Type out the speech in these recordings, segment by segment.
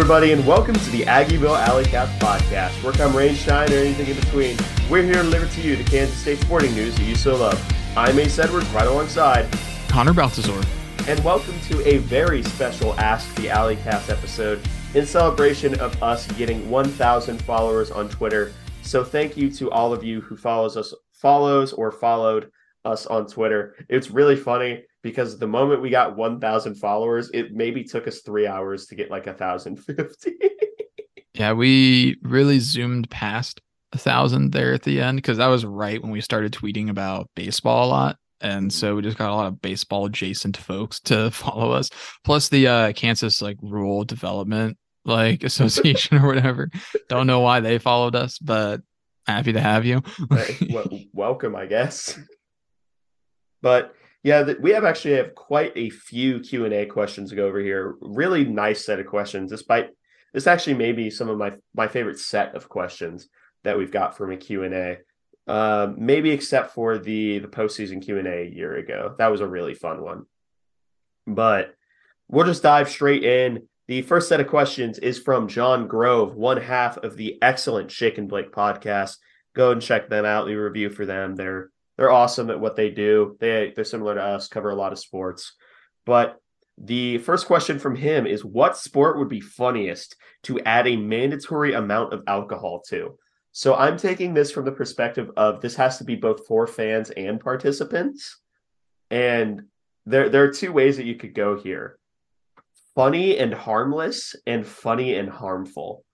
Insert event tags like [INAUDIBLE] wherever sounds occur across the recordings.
Everybody, and welcome to the Aggieville Alley Cats podcast. Work on Rainshine or anything in between. We're here to deliver to you the Kansas State sporting news that you so love. I'm Ace Edwards, right alongside Connor Baltazar. And welcome to a very special Ask the Alley Cats episode in celebration of us getting 1,000 followers on Twitter. So thank you to all of you who follows us, follows or followed us on Twitter. It's really funny because the moment we got 1,000 followers, it maybe took us three hours to get like 1,050. [LAUGHS] yeah, we really zoomed past a thousand there at the end because that was right when we started tweeting about baseball a lot. And so we just got a lot of baseball adjacent folks to [LAUGHS] follow us. Plus the uh, Kansas like rural development like [LAUGHS] association or whatever. Don't know why they followed us, but happy to have you. well, welcome, I guess. But yeah, we have actually have quite a few Q and A questions to go over here. Really nice set of questions. Despite this, actually may be some of my my favorite set of questions that we've got from a Q and A. Uh, maybe except for the the postseason Q and A a year ago. That was a really fun one. But we'll just dive straight in. The first set of questions is from John Grove, one half of the excellent Shake and Blake podcast. Go and check them out. Leave a review for them. They're they're awesome at what they do. They they're similar to us, cover a lot of sports. But the first question from him is what sport would be funniest to add a mandatory amount of alcohol to? So I'm taking this from the perspective of this has to be both for fans and participants. And there there are two ways that you could go here. Funny and harmless and funny and harmful.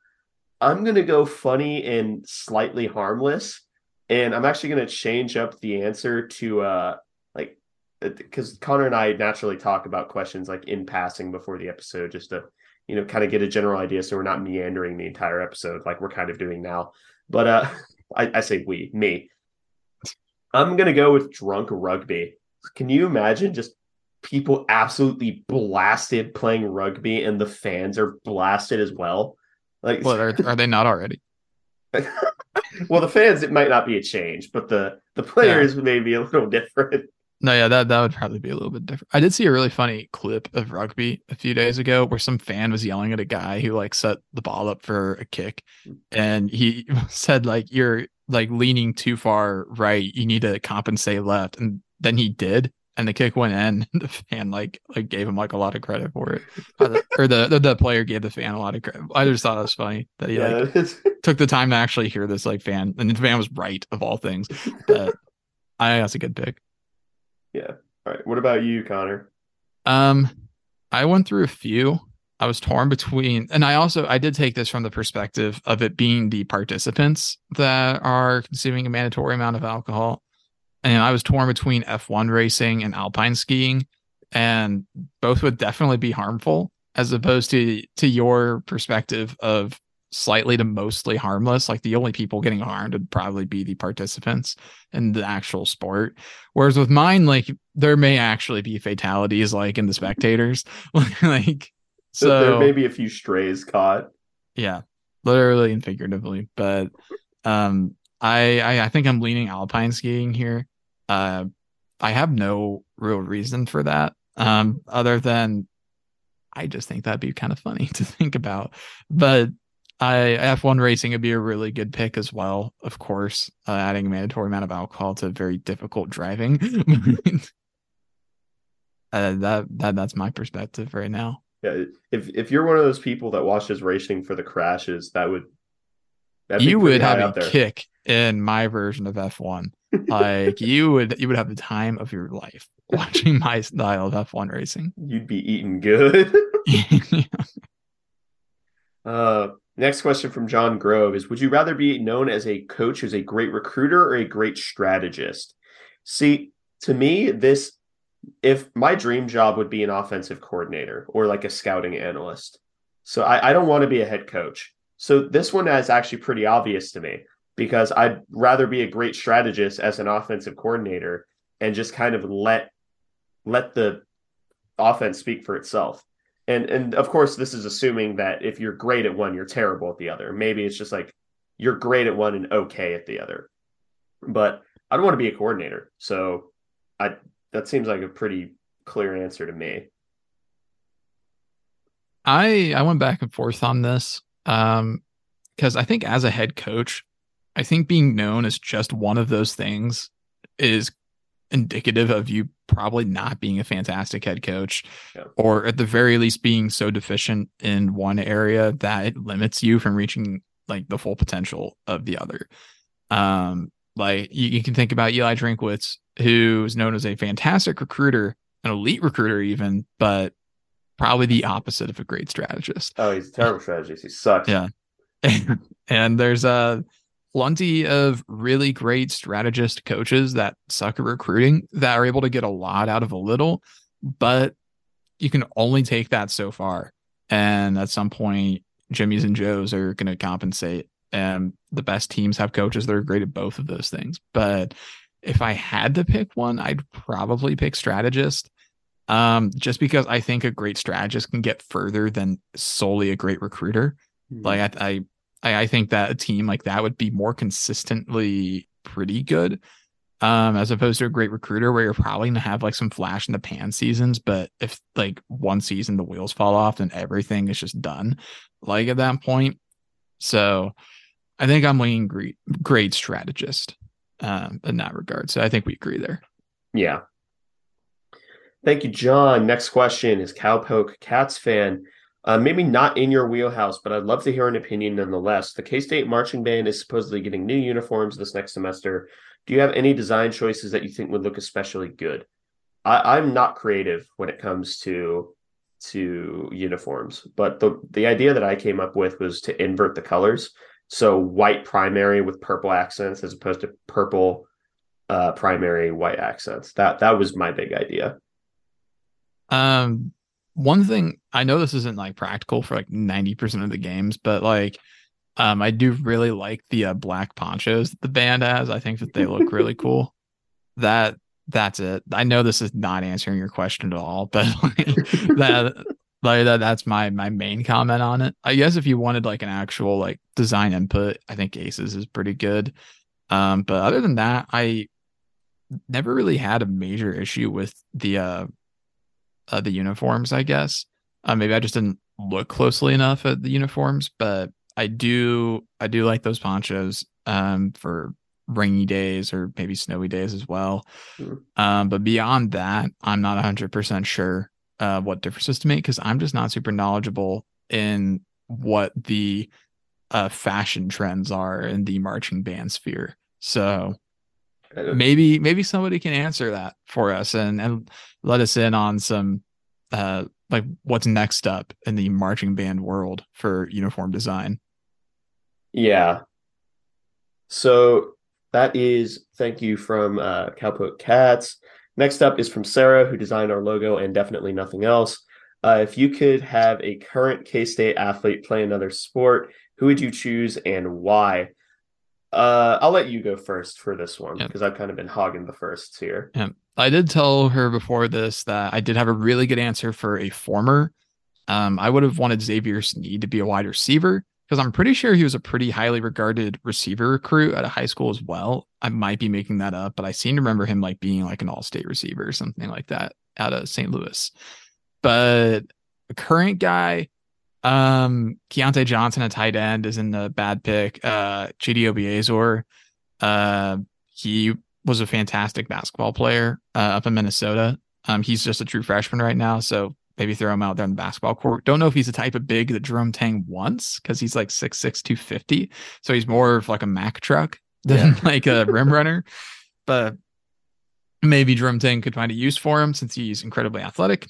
I'm going to go funny and slightly harmless and I'm actually going to change up the answer to uh like because uh, Connor and I naturally talk about questions like in passing before the episode just to you know kind of get a general idea so we're not meandering the entire episode like we're kind of doing now. But uh [LAUGHS] I, I say we me. I'm gonna go with drunk rugby. Can you imagine just people absolutely blasted playing rugby and the fans are blasted as well? Like, well, are, are they not already? [LAUGHS] well, the fans it might not be a change, but the the players yeah. may be a little different. No, yeah, that that would probably be a little bit different. I did see a really funny clip of rugby a few days ago where some fan was yelling at a guy who like set the ball up for a kick, and he [LAUGHS] said like you're like leaning too far right. You need to compensate left, and then he did, and the kick went in. [LAUGHS] The fan like like gave him like a lot of credit for it, or the, the, the player gave the fan a lot of credit. I just thought it was funny that he yeah, like [LAUGHS] took the time to actually hear this like fan, and the fan was right of all things. But [LAUGHS] I that's a good pick. Yeah. All right. What about you, Connor? Um, I went through a few. I was torn between, and I also I did take this from the perspective of it being the participants that are consuming a mandatory amount of alcohol and I was torn between F1 racing and alpine skiing, and both would definitely be harmful as opposed to to your perspective of slightly to mostly harmless. Like the only people getting harmed would probably be the participants in the actual sport. Whereas with mine, like there may actually be fatalities, like in the spectators. [LAUGHS] like so, there may be a few strays caught. Yeah, literally and figuratively. But um, I, I I think I'm leaning alpine skiing here. Uh, I have no real reason for that, um, other than I just think that'd be kind of funny [LAUGHS] to think about. But I F1 racing would be a really good pick as well. Of course, uh, adding a mandatory amount of alcohol to very difficult driving. [LAUGHS] uh, that that that's my perspective right now. Yeah, if if you're one of those people that watches racing for the crashes, that would you would have a kick in my version of F1 like you would you would have the time of your life [LAUGHS] watching my style of F1 racing. You'd be eating good. [LAUGHS] [LAUGHS] yeah. Uh next question from John Grove is would you rather be known as a coach who's a great recruiter or a great strategist? See, to me, this if my dream job would be an offensive coordinator or like a scouting analyst. So I, I don't want to be a head coach. So this one is actually pretty obvious to me because I'd rather be a great strategist as an offensive coordinator and just kind of let let the offense speak for itself. And and of course this is assuming that if you're great at one, you're terrible at the other. Maybe it's just like you're great at one and okay at the other. But I don't want to be a coordinator. So I that seems like a pretty clear answer to me. I I went back and forth on this um because I think as a head coach, I think being known as just one of those things is indicative of you probably not being a fantastic head coach yeah. or at the very least being so deficient in one area that it limits you from reaching like the full potential of the other um like you, you can think about eli drinkwitz who is known as a fantastic recruiter an elite recruiter even but probably the opposite of a great strategist oh he's a terrible strategist he sucks yeah [LAUGHS] and there's a plenty of really great strategist coaches that suck at recruiting that are able to get a lot out of a little, but you can only take that so far. And at some point, Jimmy's and Joe's are going to compensate. And the best teams have coaches that are great at both of those things. But if I had to pick one, I'd probably pick strategist. Um, just because I think a great strategist can get further than solely a great recruiter. Mm-hmm. Like I, I I, I think that a team like that would be more consistently pretty good. Um, as opposed to a great recruiter where you're probably gonna have like some flash in the pan seasons, but if like one season the wheels fall off, then everything is just done. Like at that point. So I think I'm leaning great great strategist um in that regard. So I think we agree there. Yeah. Thank you, John. Next question is Cowpoke Cats fan. Uh, maybe not in your wheelhouse, but I'd love to hear an opinion nonetheless. The K State marching band is supposedly getting new uniforms this next semester. Do you have any design choices that you think would look especially good? I, I'm not creative when it comes to to uniforms, but the the idea that I came up with was to invert the colors. So white primary with purple accents as opposed to purple uh, primary white accents. That that was my big idea. Um, one thing I know this isn't like practical for like 90% of the games, but like um I do really like the uh, black ponchos that the band has. I think that they look really [LAUGHS] cool. That that's it. I know this is not answering your question at all, but like, that like that that's my my main comment on it. I guess if you wanted like an actual like design input, I think Aces is pretty good. Um, but other than that, I never really had a major issue with the uh uh, the uniforms, I guess. Uh, maybe I just didn't look closely enough at the uniforms, but I do I do like those ponchos um, for rainy days or maybe snowy days as well. Mm. Um, but beyond that, I'm not 100% sure uh, what differences to make because I'm just not super knowledgeable in what the uh, fashion trends are in the marching band sphere. So maybe maybe somebody can answer that for us and and let us in on some uh like what's next up in the marching band world for uniform design. Yeah. So that is thank you from uh cowpoke cats. Next up is from sarah who designed our logo and definitely nothing else. Uh, if you could have a current k-state athlete play another sport who would you choose and why uh, I'll let you go first for this one because. I've kind of been hogging the firsts here. Yeah. I did tell her before this that I did have a really good answer for a former. Um, I would have wanted Xavier Sneed to be a wide receiver because I'm pretty sure he was a pretty highly regarded receiver recruit at a high school as well. I might be making that up, but I seem to remember him like being like an all-state receiver or something like that out of St. Louis. But a current guy, um, Keyontae Johnson, a tight end, is in the bad pick. Uh, Chiddi Obiazor, uh, he was a fantastic basketball player uh, up in Minnesota. Um, he's just a true freshman right now, so maybe throw him out there on the basketball court. Don't know if he's the type of big that Jerome Tang wants because he's like 6'6, 250. So he's more of like a Mack truck than yeah. [LAUGHS] like a rim runner. But maybe Jerome Tang could find a use for him since he's incredibly athletic.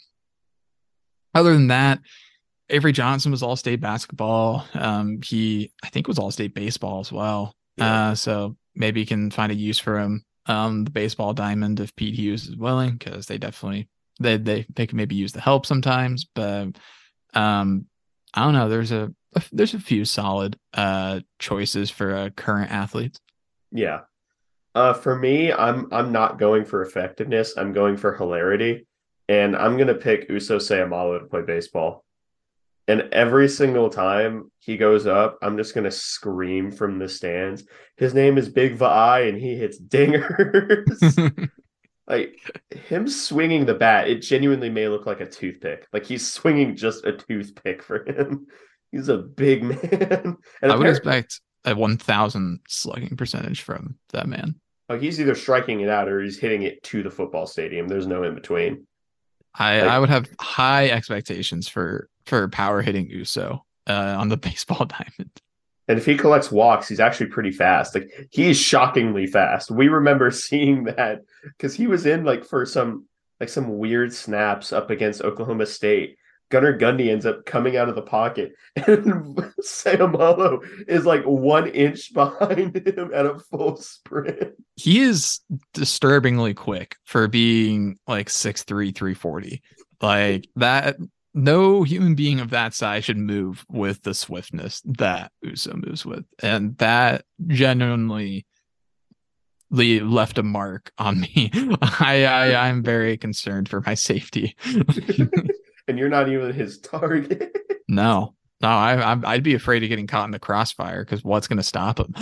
Other than that, Avery Johnson was all state basketball. Um, he I think was all state baseball as well. Yeah. Uh, so maybe you can find a use for him. Um, the baseball diamond if Pete Hughes is willing, because they definitely they they they can maybe use the help sometimes. But um, I don't know. There's a, there's a few solid uh choices for uh, current athletes. Yeah. Uh, for me, I'm I'm not going for effectiveness. I'm going for hilarity, and I'm gonna pick Uso Seumalo to play baseball. And every single time he goes up, I'm just gonna scream from the stands. His name is Big Vai, and he hits dingers. [LAUGHS] like him swinging the bat, it genuinely may look like a toothpick. Like he's swinging just a toothpick for him. [LAUGHS] He's a big man. And I would expect a 1000 slugging percentage from that man. Like he's either striking it out or he's hitting it to the football stadium. There's no in between. I, like, I would have high expectations for for power hitting Uso uh, on the [LAUGHS] baseball diamond. And if he collects walks, he's actually pretty fast. Like he is shockingly fast. We remember [LAUGHS] seeing that because he was in like for some like some weird snaps up against Oklahoma State. Gunnar Gundy ends up coming out of the pocket, [LAUGHS] and Seumalo is like one inch behind him at a full sprint. He is disturbingly quick for being like 6'3, 340. Like that no human being of that size should move with the swiftness that Uso moves with. And that genuinely left a mark on me. [LAUGHS] I, I I'm very concerned for my safety. [LAUGHS] [LAUGHS] and you're not even his target. no. No, I, I would be afraid of getting caught in the crossfire because what's going to stop him?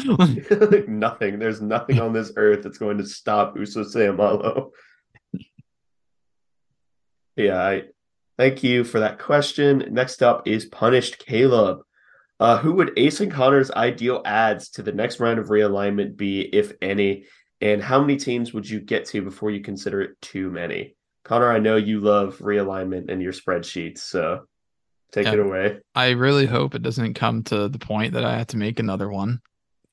nothing. There's nothing on this earth that's going to stop Uso Seumalo. yeah, I Thank you for that question. Next up is Punished Caleb. Uh, who would Ace and Connor's ideal ads to the next round of realignment be, if any? And how many teams would you get to before you consider it too many? Connor, I know you love realignment and your spreadsheets, so take yeah, it away. I really hope it doesn't come to the point that I have to make another one.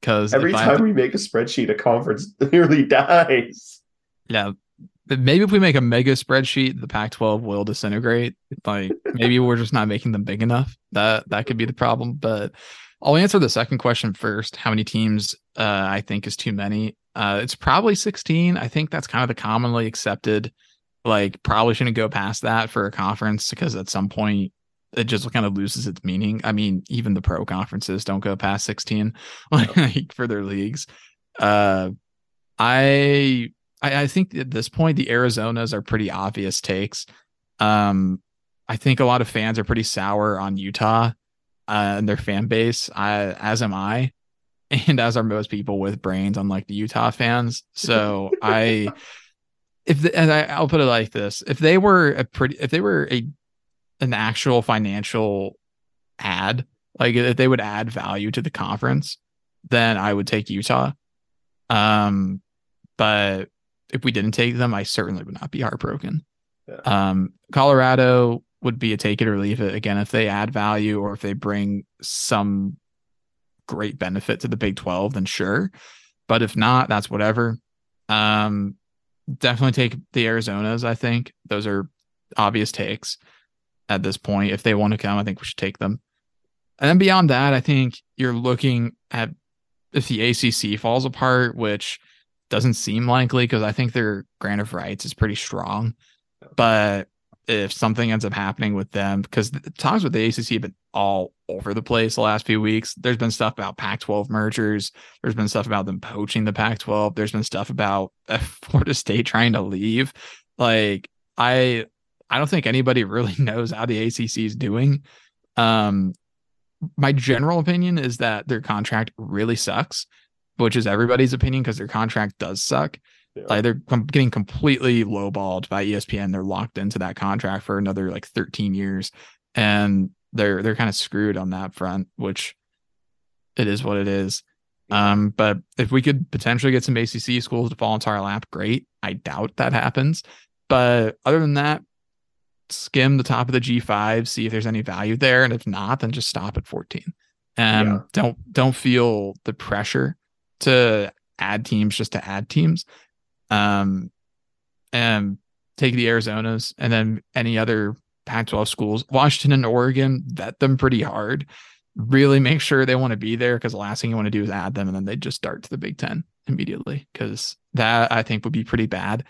Because every time to... we make a spreadsheet, a conference [LAUGHS] nearly dies. Yeah, maybe if we make a mega spreadsheet, the Pac-12 will disintegrate. Like maybe we're just not making them big enough. That that could be the problem. But I'll answer the second question first. How many teams uh, I think is too many? Uh, it's probably 16. I think that's kind of the commonly accepted. Like probably shouldn't go past that for a conference because at some point it just kind of loses its meaning. I mean, even the pro conferences don't go past 16 [LAUGHS] like for their leagues. Uh, I I, I think at this point the Arizonas are pretty obvious takes. Um, I think a lot of fans are pretty sour on Utah uh, and their fan base, uh, as am I, [LAUGHS] and as are most people with brains, unlike the Utah fans. So [LAUGHS] I, if the, and I, I'll put it like this: if they were a pretty, if they were a an actual financial ad, like if they would add value to the conference, then I would take Utah. Um, but if we didn't take them, I certainly would not be heartbroken. Yeah. Um, Colorado would be a take it or leave it. Again, if they add value or if they bring some great benefit to the Big 12, then sure. But if not, that's whatever. Um, definitely take the Arizonas. I think those are obvious takes at this point. If they want to come, I think we should take them. And then beyond that, I think you're looking at if the ACC falls apart, which doesn't seem likely because I think their grant of rights is pretty strong. But if something ends up happening with them, because the talks with the ACC have been all over the place the last few weeks. There's been stuff about Pac-12 mergers. There's been stuff about them poaching the Pac-12. There's been stuff about [LAUGHS] Florida State trying to leave. Like I, I don't think anybody really [LAUGHS] knows how the ACC is doing. Um, my general opinion is that their contract really sucks which is everybody's opinion because their contract does suck. Yeah. Like they're com- getting completely lowballed by ESPN. They're locked into that contract for another like 13 years, and they're they're kind of screwed on that front. Which it is what it is. Um, but if we could potentially get some ACC schools to fall into our lap, great. I doubt that happens. But other than that, skim the top of the G5, see if there's any value there, and if not, then just stop at 14. And yeah. don't don't feel the pressure to add teams just to add teams. Um, and take the Arizonas and then any other Pac 12 schools, Washington and Oregon, vet them pretty hard. Really make sure they want to be there because the last thing you want to do is add them and then they just start to the Big Ten immediately because that I think would be pretty bad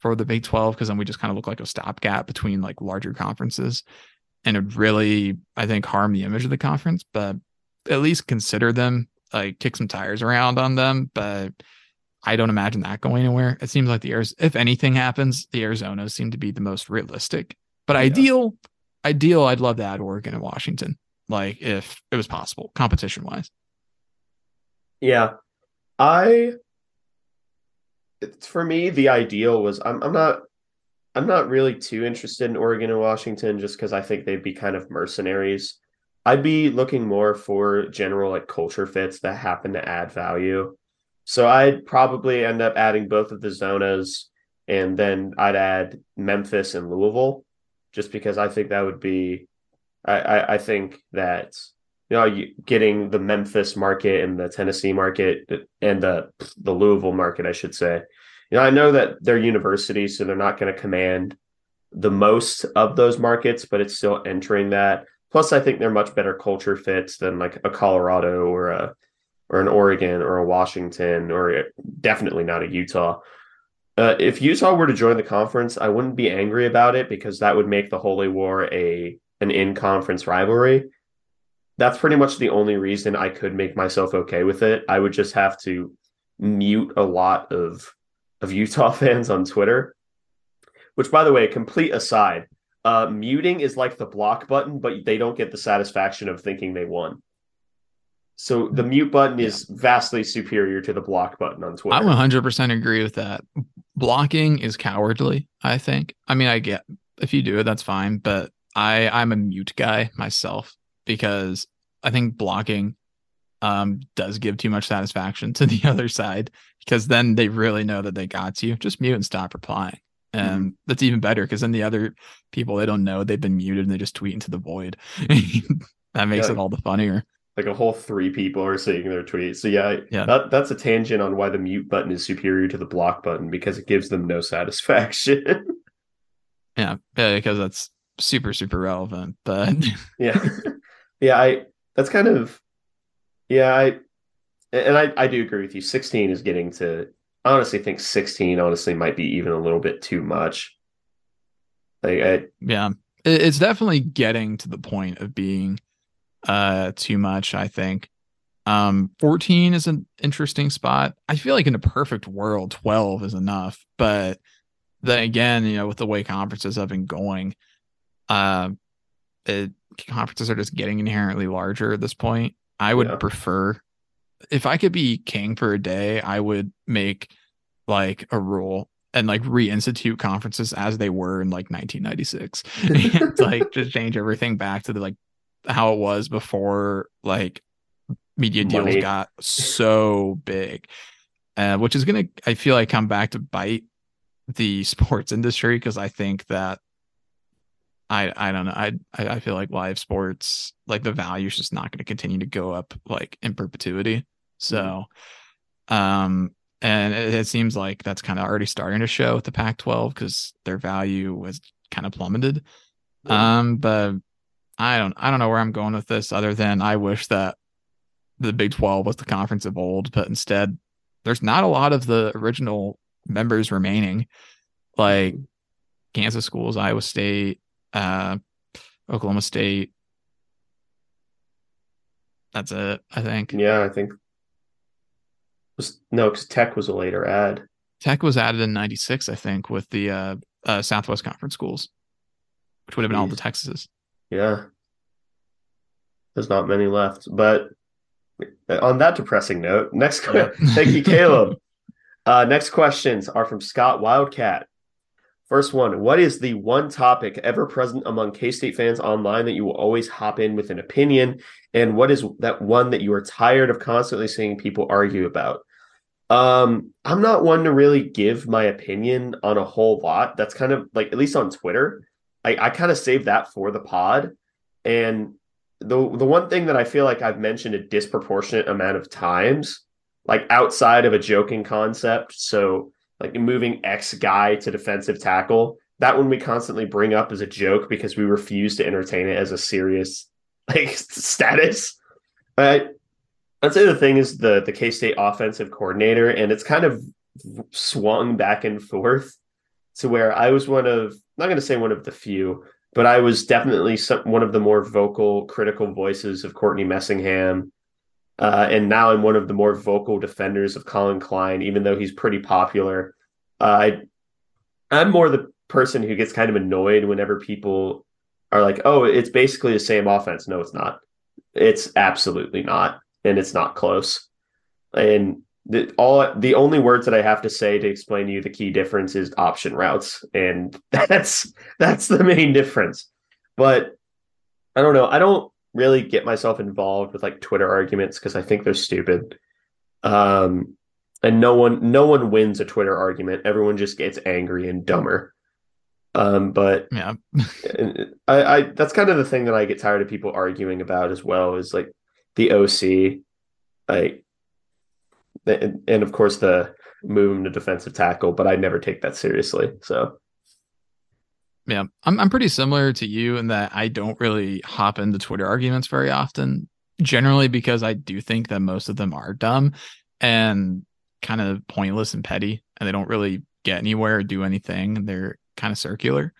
for the Big 12 because then we just kind of look like a stopgap between like larger conferences and it really, I think, harm the image of the conference. But at least consider them like kick some tires around on them, but I don't imagine that going anywhere. It seems like the Arizona, if anything happens, the Arizonas seem to be the most realistic. But yeah. ideal, ideal, I'd love to add Oregon and Washington, like if it was possible, competition wise. Yeah, I it's for me the ideal was I'm I'm not I'm not really too interested in Oregon and Washington just because I think they'd be kind of mercenaries. I'd be looking more for general like culture fits that happen to add value. So I'd probably end up adding both of the zonas and then I'd add Memphis and Louisville just because I think that would be I, I, I think that you know getting the Memphis market and the Tennessee market and the the Louisville market I should say you know I know that they're universities so they're not going to command the most of those markets but it's still entering that plus I think they're much better culture fits than like a Colorado or a or an Oregon or a Washington or definitely not a Utah uh, if Utah were to join the conference, I wouldn't be angry about it because that would make the Holy War a an in conference rivalry. That's pretty much the only reason I could make myself okay with it. I would just have to mute a lot of of Utah [LAUGHS] fans on Twitter. Which, by the way, complete aside, uh, muting is like the block button, but they don't get the satisfaction of thinking they won. So the mute button is vastly superior to the block button on Twitter. I 100% agree with that. Blocking is cowardly, I think. I mean, I get if you do it, that's fine, but I I'm a mute guy myself because I think blocking um does give too much satisfaction [LAUGHS] to the other side because then they really know that they got you. Just mute and stop replying. And mm-hmm. that's even better because then the other people they don't know they've been muted and they just tweet into the void. [LAUGHS] that makes yeah. it all the funnier like a whole three people are seeing their tweets. So yeah, yeah, that, that's a tangent on why the mute button is superior to the block button because it gives them no satisfaction. [LAUGHS] yeah, yeah, because that's super super relevant. But [LAUGHS] yeah, yeah, I that's kind of yeah, I and I I do agree with you. Sixteen is getting to. I honestly think sixteen honestly might be even a little bit too much. Like I, yeah, it's definitely getting to the point of being uh too much, I think. Um 14 is an interesting spot. I feel like in a perfect world 12 is enough, but then again, you know, with the way conferences have been going, uh it, conferences are just getting inherently larger at this point. I would yeah. prefer if I could be king for a day, I would make like a rule and like reinstitute conferences as they were in like 1996 and [LAUGHS] like just change everything back to the like how it was before like media deals Money. got so big. Uh, which is gonna i feel like come back to bite the [LAUGHS] sports industry because i think that i i don't know I, I feel like live sports like the value is just not going to continue to go up like in perpetuity so mm-hmm. um and it, it seems like that's kind of already starting to show with the pac 12 because their value was kind of plummeted um but I don't I don't know where I'm going with this other than I wish that the Big 12 was the conference of old, but instead there's not a lot of the original members remaining. Like Kansas schools, Iowa State, uh, Oklahoma State. That's it, I think. Yeah, I think. Was, no, because Tech was a later ad. Tech was added in '96, I think, with the uh, uh, Southwest Conference schools, which would have been Jeez. all the Texases. Yeah. There's not many left. But on that depressing note, next yeah. [LAUGHS] thank you, Caleb. Uh, next questions are from Scott Wildcat. First one What is the one topic ever present among K State fans online that you will always hop in with an opinion? And what is that one that you are tired of constantly seeing people argue about? Um, I'm not one to really give my opinion on a whole lot. That's kind of like, at least on Twitter, I, I kind of save that for the pod. And the the one thing that I feel like I've mentioned a disproportionate amount of times, like outside of a joking concept, so like moving X guy to defensive tackle, that one we constantly bring up as a joke because we refuse to entertain it as a serious [LAUGHS] like status. But I'd say the thing is the the K State offensive coordinator, and it's kind of swung back and forth to where I was one of not going to say one of the few, but I was definitely some, one of the more vocal, critical voices of Courtney Messingham. Uh, and now I'm one of the more vocal defenders of Collin Klein, even though he's pretty popular. Uh, I, I'm more the person who gets kind of annoyed whenever people are like, oh, it's basically the same offense. No, it's not. It's absolutely not. And it's not close. And the all the only words that I have to say to explain to you the key difference is option routes, and [LAUGHS] that's that's the main difference. But I don't know. I don't really get myself involved with like Twitter arguments because I think they're stupid. Um, and no one no one wins a Twitter argument. Everyone just gets angry and dumber. Um, but yeah, [LAUGHS] I, I that's kind of the thing that I get tired of people arguing about as well is like the OC, like and, of course the move him to defensive tackle, but I never take that seriously. So yeah, I'm I'm pretty similar to you in that I don't really hop into Twitter arguments very often, generally because I do think that most of them are dumb and kind of pointless and petty, and they don't really get anywhere or do anything. They're kind of circular.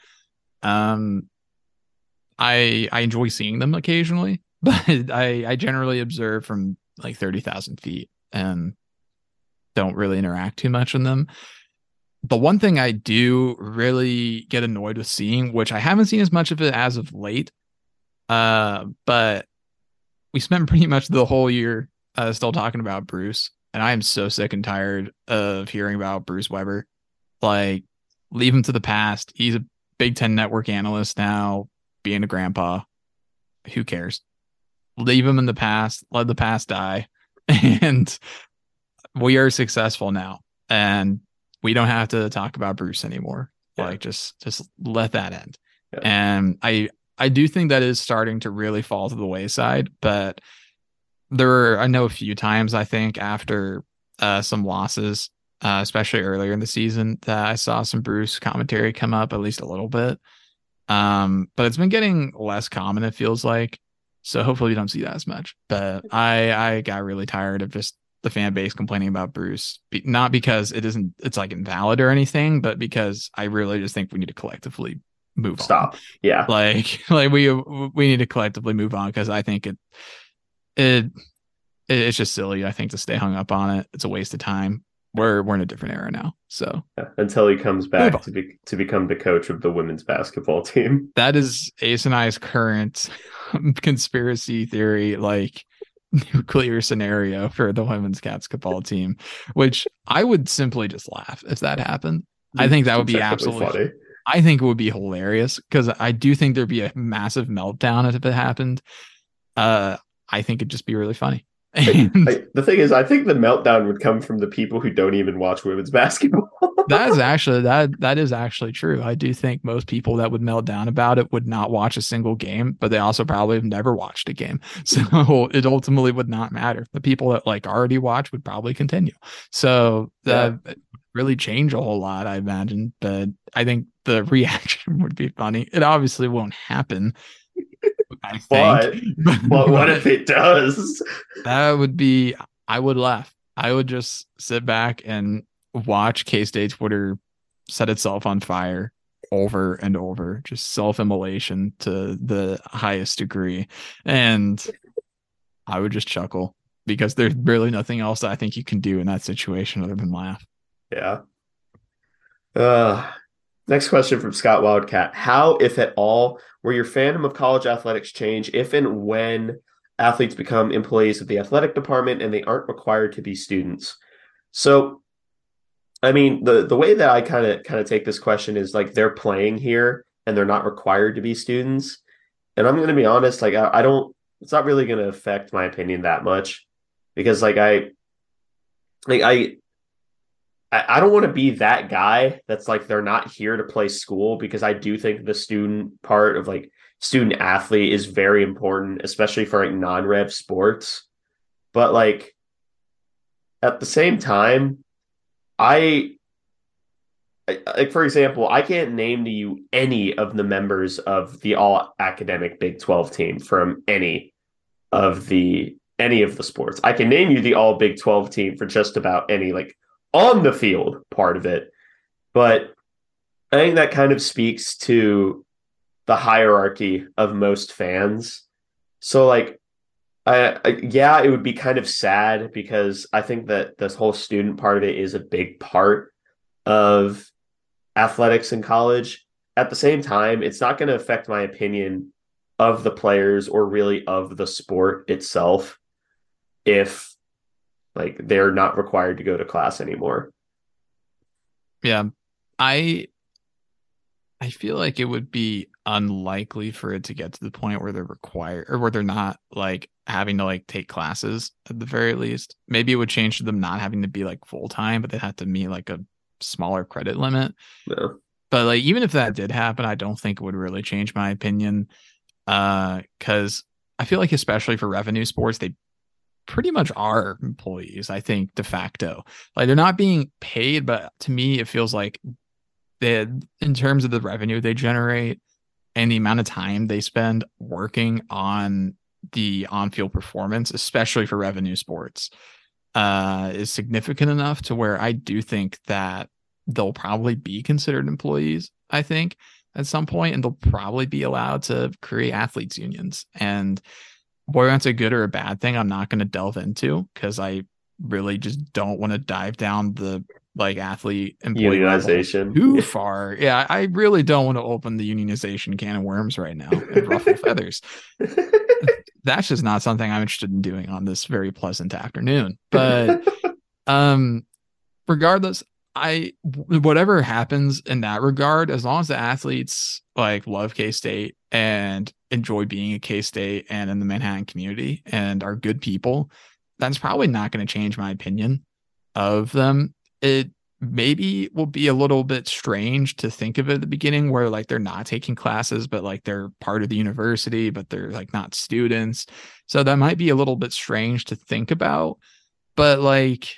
Um, I I enjoy seeing them occasionally, but I I generally observe from like thirty thousand feet and don't really interact too much in them. The one thing I do really get annoyed with seeing, which I haven't seen as much of it as of late, uh, but we spent [LAUGHS] pretty much the whole year uh, still talking about Bruce, and I am so sick and tired of hearing about Bruce Weber. Like, leave him to the past. He's a Big Ten Network analyst now, being a grandpa. Who cares? Leave him in the past. Let the past die, [LAUGHS] and we are successful now and we don't have to talk about Bruce anymore. Yeah. Like just just let that end. Yeah. And I I do think that is starting to really fall to the wayside, but there were I know a few times I think after uh, some losses, uh, especially earlier in the season, that I saw some Bruce commentary come up at least a little bit. Um, but it's been getting less common. It feels like so. Hopefully, you don't see that as much. But I I got really tired of just the fan base complaining about Bruce, not because it isn't it's like invalid or anything, but because I really just think we need to collectively move Stop. on. Yeah. Like [LAUGHS] like we we need to collectively move on because I think it it it's just silly. I think to stay hung up on it. It's a waste of time. We're we're in a different era now. So yeah, until he comes back to be to become the coach of the women's basketball [LAUGHS] team. That is Ace and I's current [LAUGHS] conspiracy theory. Like [LAUGHS] nuclear scenario for the women's basketball team, which I would simply just laugh if that happened. I think that would be absolutely funny. I think it would be hilarious because I do think there'd be a massive meltdown if it happened. Uh, I think it'd just be really funny. I, I, the thing is, I think the meltdown would come from the people who don't even watch women's [LAUGHS] basketball. that is actually that that is actually true. I do think most people that would melt down about it would not watch a single game, but they also probably have never watched a game. [LAUGHS] So it ultimately would not matter. The people that like already watch would probably continue. So that yeah. really change a whole lot, I imagine. But I think the [LAUGHS] reaction would be funny. It obviously won't happen I think. But, [LAUGHS] but what if it does? That would be, I would laugh. I would just sit back and watch K State Twitter set itself on fire over and over, just self immolation to the highest degree. And I would just chuckle because there's really nothing else I think you can do in that situation other than laugh. Yeah. Uh, next question from Scott Wildcat. How, if at all, where your fandom of college athletics change if and when athletes become employees of the athletic department and they aren't required to be students. So I mean the the way that I kind of kind of take this question is like they're playing here and they're not required to be students. And I'm going to be honest like I, I don't it's not really going to affect my opinion that much because like I like I I, don't want to be that guy that's like they're not here to play school because I do think the student part of like student athlete is very important, especially for like non-rev sports. But like at the same time, I like for example, I can't name to you any of the members of the all academic Big 12 team from any of the any of the sports. I can name you the all Big 12 team for just about any like on the field part of it. But I think that kind of speaks to the hierarchy of most fans. So like I, I, yeah, it would be kind of sad because I think that this whole student part of it is a big part of athletics in college. At the same time, it's not going to affect my opinion of the players or really of the sport itself if Like they're not required to go to class anymore. Yeah. I I feel like it would be unlikely for it to get to the point where they're required or where they're not like having to like take classes at the very least. Maybe it would change to them not having to be like full time, but they have to meet like a smaller credit limit. No. But like even if that did happen, I don't think it would really change my opinion. Uh because I feel like especially for revenue sports, they pretty much are employees, I think, de facto. Like they're not being paid, but to me it feels like they in terms of the revenue they generate and the amount of time they spend working on the on-field performance, especially for revenue sports, uh, is significant enough to where I do think that they'll probably be considered employees. I think at some point, and they'll probably be allowed to create athletes unions. And whether that's a good or a bad thing, I'm not going to delve into because I really just don't want to dive down the like athlete employee unionization too yeah. far. Yeah, I really don't want to open the unionization can of worms right now and ruffle [LAUGHS] feathers. [LAUGHS] That's just not something I'm interested in doing on this very pleasant afternoon. But um regardless, I whatever happens in that regard, as long as the athletes like love K State and enjoy being at K State and in the Manhattan community and are good people, that's probably not going to change my opinion of them. It maybe will be a little bit strange to think of at the beginning where like they're not taking classes but like they're part of the university but they're like not students. So that might be a little bit strange to think about but like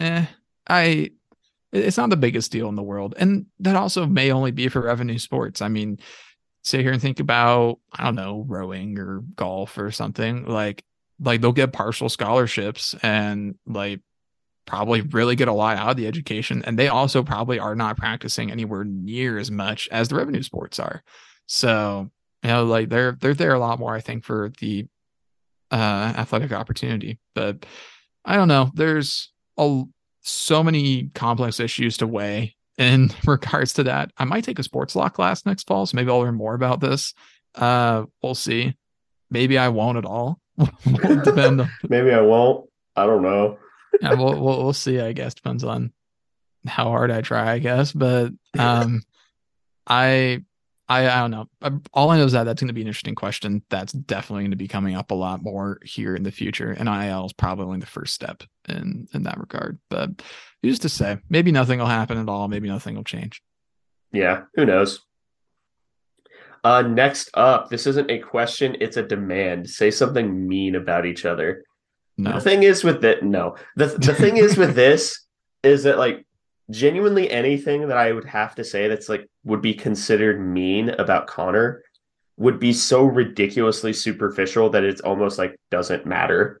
eh i it's not the biggest deal in the world. And that also may only be for revenue sports. I mean sit here and think about i don't know rowing or golf or something like like they'll get partial scholarships and like probably really get a lot out of the education and they also probably are not practicing anywhere near as much as the revenue sports are. So you know like they're they're there a lot more i think for the uh athletic opportunity but i don't know there's a so many complex issues to weigh in [LAUGHS] regards to that i might take a sports law class next fall so maybe i'll learn more about this. Uh we'll see. Maybe i won't at all. [LAUGHS] [LAUGHS] Depend maybe i won't. I don't know. Yeah, we'll, we'll we'll see. I guess. Depends on how hard I try. I guess, but um, I I I don't know. All I know is that that's going to be an interesting question. That's definitely going to be coming up a lot more here in the future. And IL is probably only the first step in in that regard. But who's to say? Maybe nothing will happen at all. Maybe nothing will change. Yeah, who knows? Uh, next up, this isn't a question; it's a demand. Say something mean about each other. No. The thing is with that, no. The the thing is with [LAUGHS] this is that like genuinely anything that I would have to say that's like would be considered mean about Connor would be so ridiculously superficial that it's almost like doesn't matter.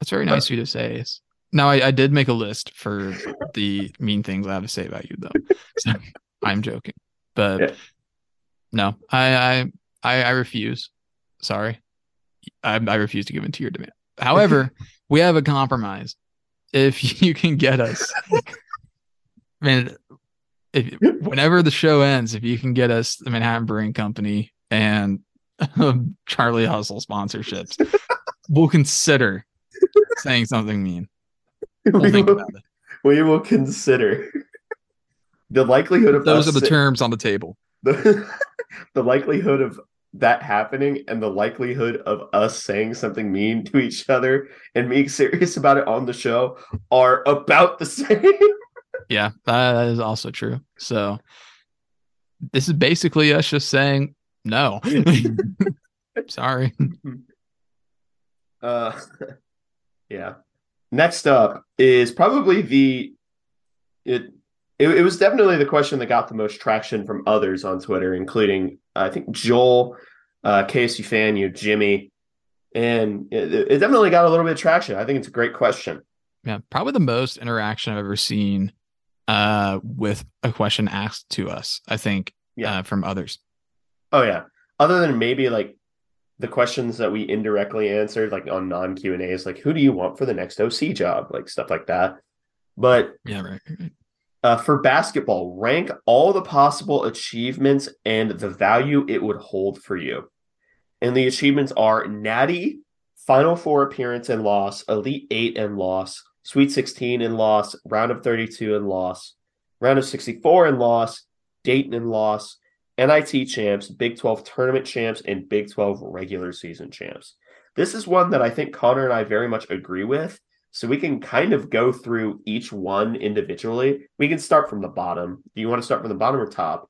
That's very nice of you to say. Now I, I did make a list for the mean things I have to say about you though. [LAUGHS] So I'm joking. But yeah. no, I, I I I refuse. Sorry. I, I refuse to give in to your demand. However, [LAUGHS] we have a compromise. If [LAUGHS] you can get us, man, if whenever the show ends, if you can get us the Manhattan Brewing Company and um, Charlie Hustle sponsorships, [LAUGHS] we'll consider saying something mean. We'll we, will, we will consider the likelihood of those are the terms on the table. The, [LAUGHS] the likelihood of that happening and the likelihood of us saying something mean to each other and being serious about it on the show are about the [LAUGHS] same. Yeah, that is also true. So this is basically us just saying no. [LAUGHS] Sorry. Uh yeah. Next up is probably the it it, it, was definitely the question that got the most traction from others on Twitter, including I think Joel, uh, KSU fan, you Jimmy, and it, it, definitely got a little bit of traction. I think it's a great question. Yeah, probably the most interaction I've ever seen uh, with a question asked to us. I think yeah. Uh, from others. Oh yeah, other than maybe like the questions that we indirectly answered, like on non Q and A's, like who do you want for the next OC job, like stuff like that. But yeah, right. right uh, for basketball, rank all the possible achievements and the value it would hold for you. And the achievements are Natty, Final Four appearance and loss, Elite Eight and loss, Sweet 16 and loss, Round of 32 and loss, Round of 64 and loss, Dayton and loss, NIT champs, Big 12 tournament champs, and Big 12 regular season champs. This is one that I think Connor and I very much agree with. So we can kind of go through each one individually. We can start from the bottom. Do you want to start from the bottom or top?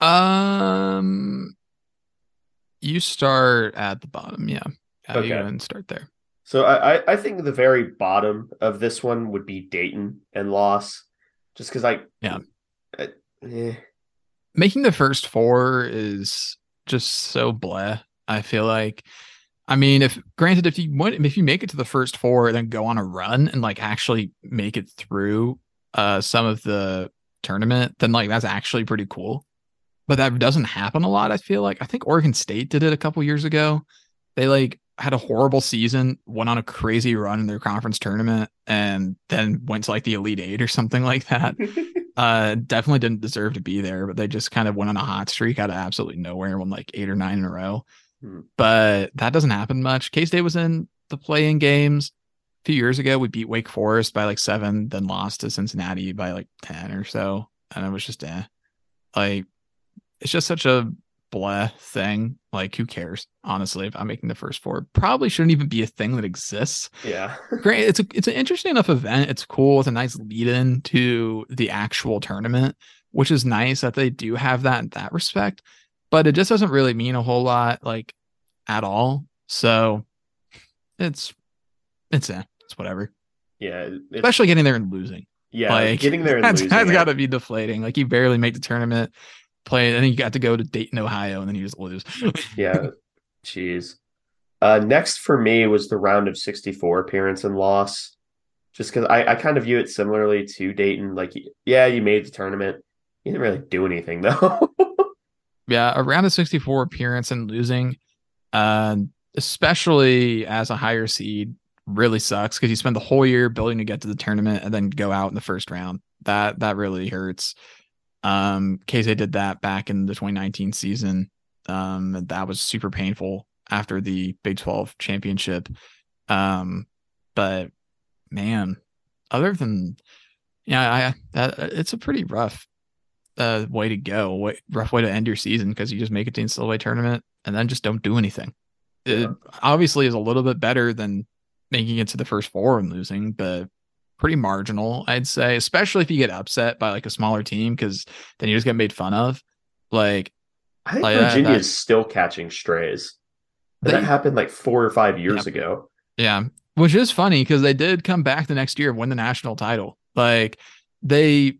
Um, you start at the bottom. Yeah. yeah okay. You and start there. So I, I think the very bottom of this one would be Dayton and loss, just because I yeah. I, eh. Making the first four is just so bleh. I feel like I mean, if granted, if you want, if you make it to the first four, and then go on a run and like actually make it through uh some of the tournament, then like that's actually pretty cool. But that doesn't happen a lot. I feel like I think Oregon State did it a couple years ago. They like had a horrible season, went on a crazy run in their conference tournament, and then went to like the Elite Eight or something like that. [LAUGHS] uh, definitely didn't deserve to be there, but they just kind of went on a hot streak out of absolutely nowhere, won like eight or nine in a row. Hmm. But that doesn't happen much. K State was in the play-in games a few years ago. We beat Wake Forest by like seven, then lost to Cincinnati by like ten or so, and it was just eh. Like it's just such a blah thing. Like, who cares? Honestly, if I'm making the first four, probably shouldn't even be a thing that exists. Yeah, [LAUGHS] great. It's a it's an interesting enough event. It's cool. It's a nice lead in to the actual tournament, which is nice that they do have that in that respect but it just doesn't really mean a whole lot like at all. So it's it's eh, it's whatever. Yeah, especially getting there and losing. Yeah, like, getting there and that's, losing. That's got to be deflating. Like you barely make the tournament, play, and then you got to go to Dayton, Ohio, and then you just lose. [LAUGHS] yeah, jeez. Uh, next for me was the round of 64 appearance and loss. Just because I, I kind of view it similarly to Dayton. Like, yeah, you made the tournament. You didn't really do anything [LAUGHS] though. yeah, around the 64 appearance and losing, uh, especially as a higher seed, really sucks because you spend the whole year building to get to the tournament and then go out in the first round. That that really hurts. Um, KZ did that back in the 2019 season. Um, that was super painful after the Big 12 championship. Um, but man, other than yeah, I that it's a pretty rough uh, way to go, way, rough way to end your season because you just make it to the NCAA tournament and then just don't do anything. Yeah. It obviously is a little bit better than making it to the first four and losing, but pretty marginal, I'd say, especially if you get upset by like a smaller team because then you just get made fun of. Like, I think like Virginia that, is still catching strays. They, that happened like four or five years yeah. ago. Yeah, which is funny because they did come back the next year and win the national title. Like, they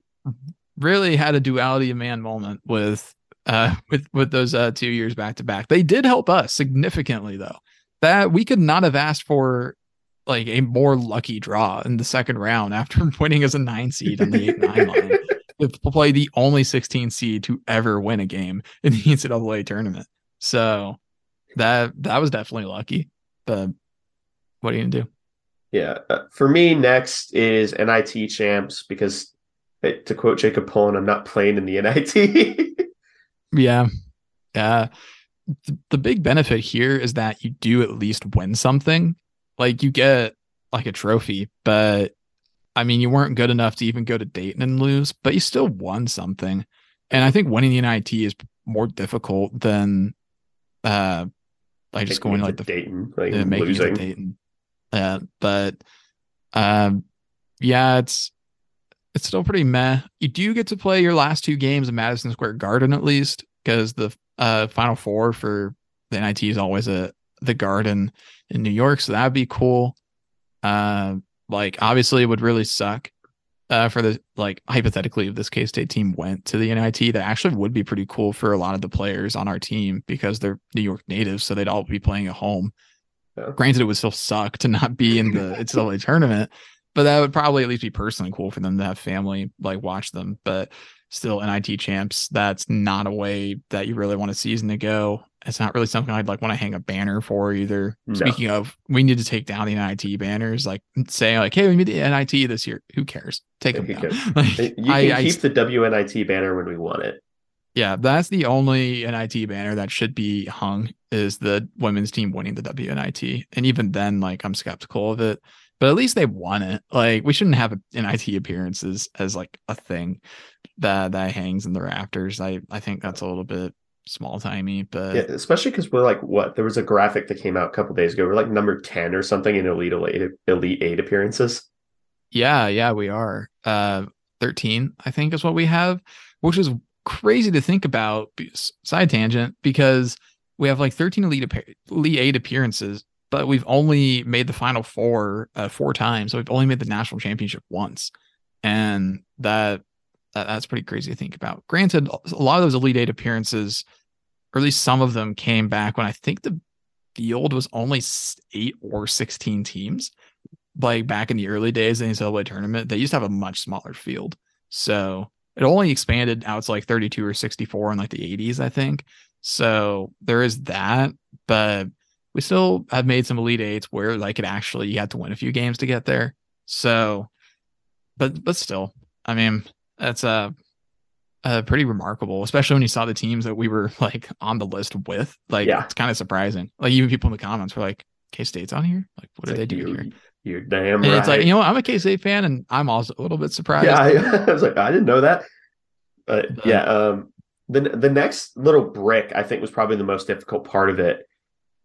really had a duality of man moment with uh [LAUGHS] with with those uh two years back to back. They did help us significantly though. That we could not have asked for like a more lucky draw in the second round after [LAUGHS] winning as a nine seed on the eight nine line [LAUGHS] to play the only 16 seed to ever win a game in the [LAUGHS] NCAA tournament. So that that was definitely lucky. But what are you gonna do? Yeah, uh, for me next is NIT champs because to quote Jacob Pullen, I'm not playing in the NIT. yeah. Yeah. The, the big benefit here is that you do at least win something. Like you get like a trophy, but I mean, you weren't good enough to even go to Dayton and lose, but you still won something. And I think winning the NIT is more difficult than uh like just going like the Dayton, like uh, making losing. Dayton. Yeah, but um yeah, it's it's still pretty meh. You do get to play your last two games in Madison Square Garden at least, because the uh, Final Four for the NIT is always a the Garden in New York, so that'd be cool. Uh, like obviously, it would really suck uh, for the like hypothetically if this K State team went to the NIT. That actually would be pretty cool for a lot of the players on our team because they're New York natives, so they'd all be playing at home. Yeah. Granted, it would still suck to not be in the [LAUGHS] NCAA tournament, but that would probably at least be personally cool for them to have family like watch them. But still, NIT champs, that's not a way that you really want a season to go. It's not really something I'd like want to hang a banner for either. No. Speaking of, we need to take down the NIT banners, like saying like, "Hey, we made the NIT this year." Who cares? Take them down. [LAUGHS] Like, you can I, keep I, the WNIT banner when we want it. Yeah, that's the only NIT banner that should be hung is the women's team winning the WNIT. And even then, like I'm skeptical of it. But at least they won it. Like we shouldn't have NIT appearances as like a thing that that hangs in the rafters. I I think that's a little bit small timey, but yeah, especially because we're like what there was a graphic that came out a couple days ago. We're like number ten or something in elite elite, elite eight appearances. Yeah, yeah, we are. Uh, thirteen, I think, is what we have, which is crazy to think about. Side tangent because we have like thirteen elite elite eight appearances, but we've only made the final four uh, four times. So we've only made the national championship once, and that that, that's pretty crazy to think about. Granted, a lot of those Elite Eight appearances, or at least some of them, came back when I think the field was only eight or 16 teams. Like back in the early days of the NCAA tournament, they used to have a much smaller field. So it only expanded out to like 32 or 64 in like the 80s, I think. So there is that, but we still have made some Elite Eights where like it actually you had to win a few games to get there. So, but but still, I mean, that's uh, uh pretty remarkable, especially when you saw the teams that we were [LAUGHS] like on the list with. Like, yeah. it's kind of surprising. Like, even people in the comments were like, "K State's on here. Like, what it's are like, they doing here?" You're damn and right. It's like you know, I'm a K State fan, and I'm also a little bit surprised. Yeah, I, [LAUGHS] I was like, I didn't know that. But, but yeah, um, the the next little brick I think was probably the most difficult part of it.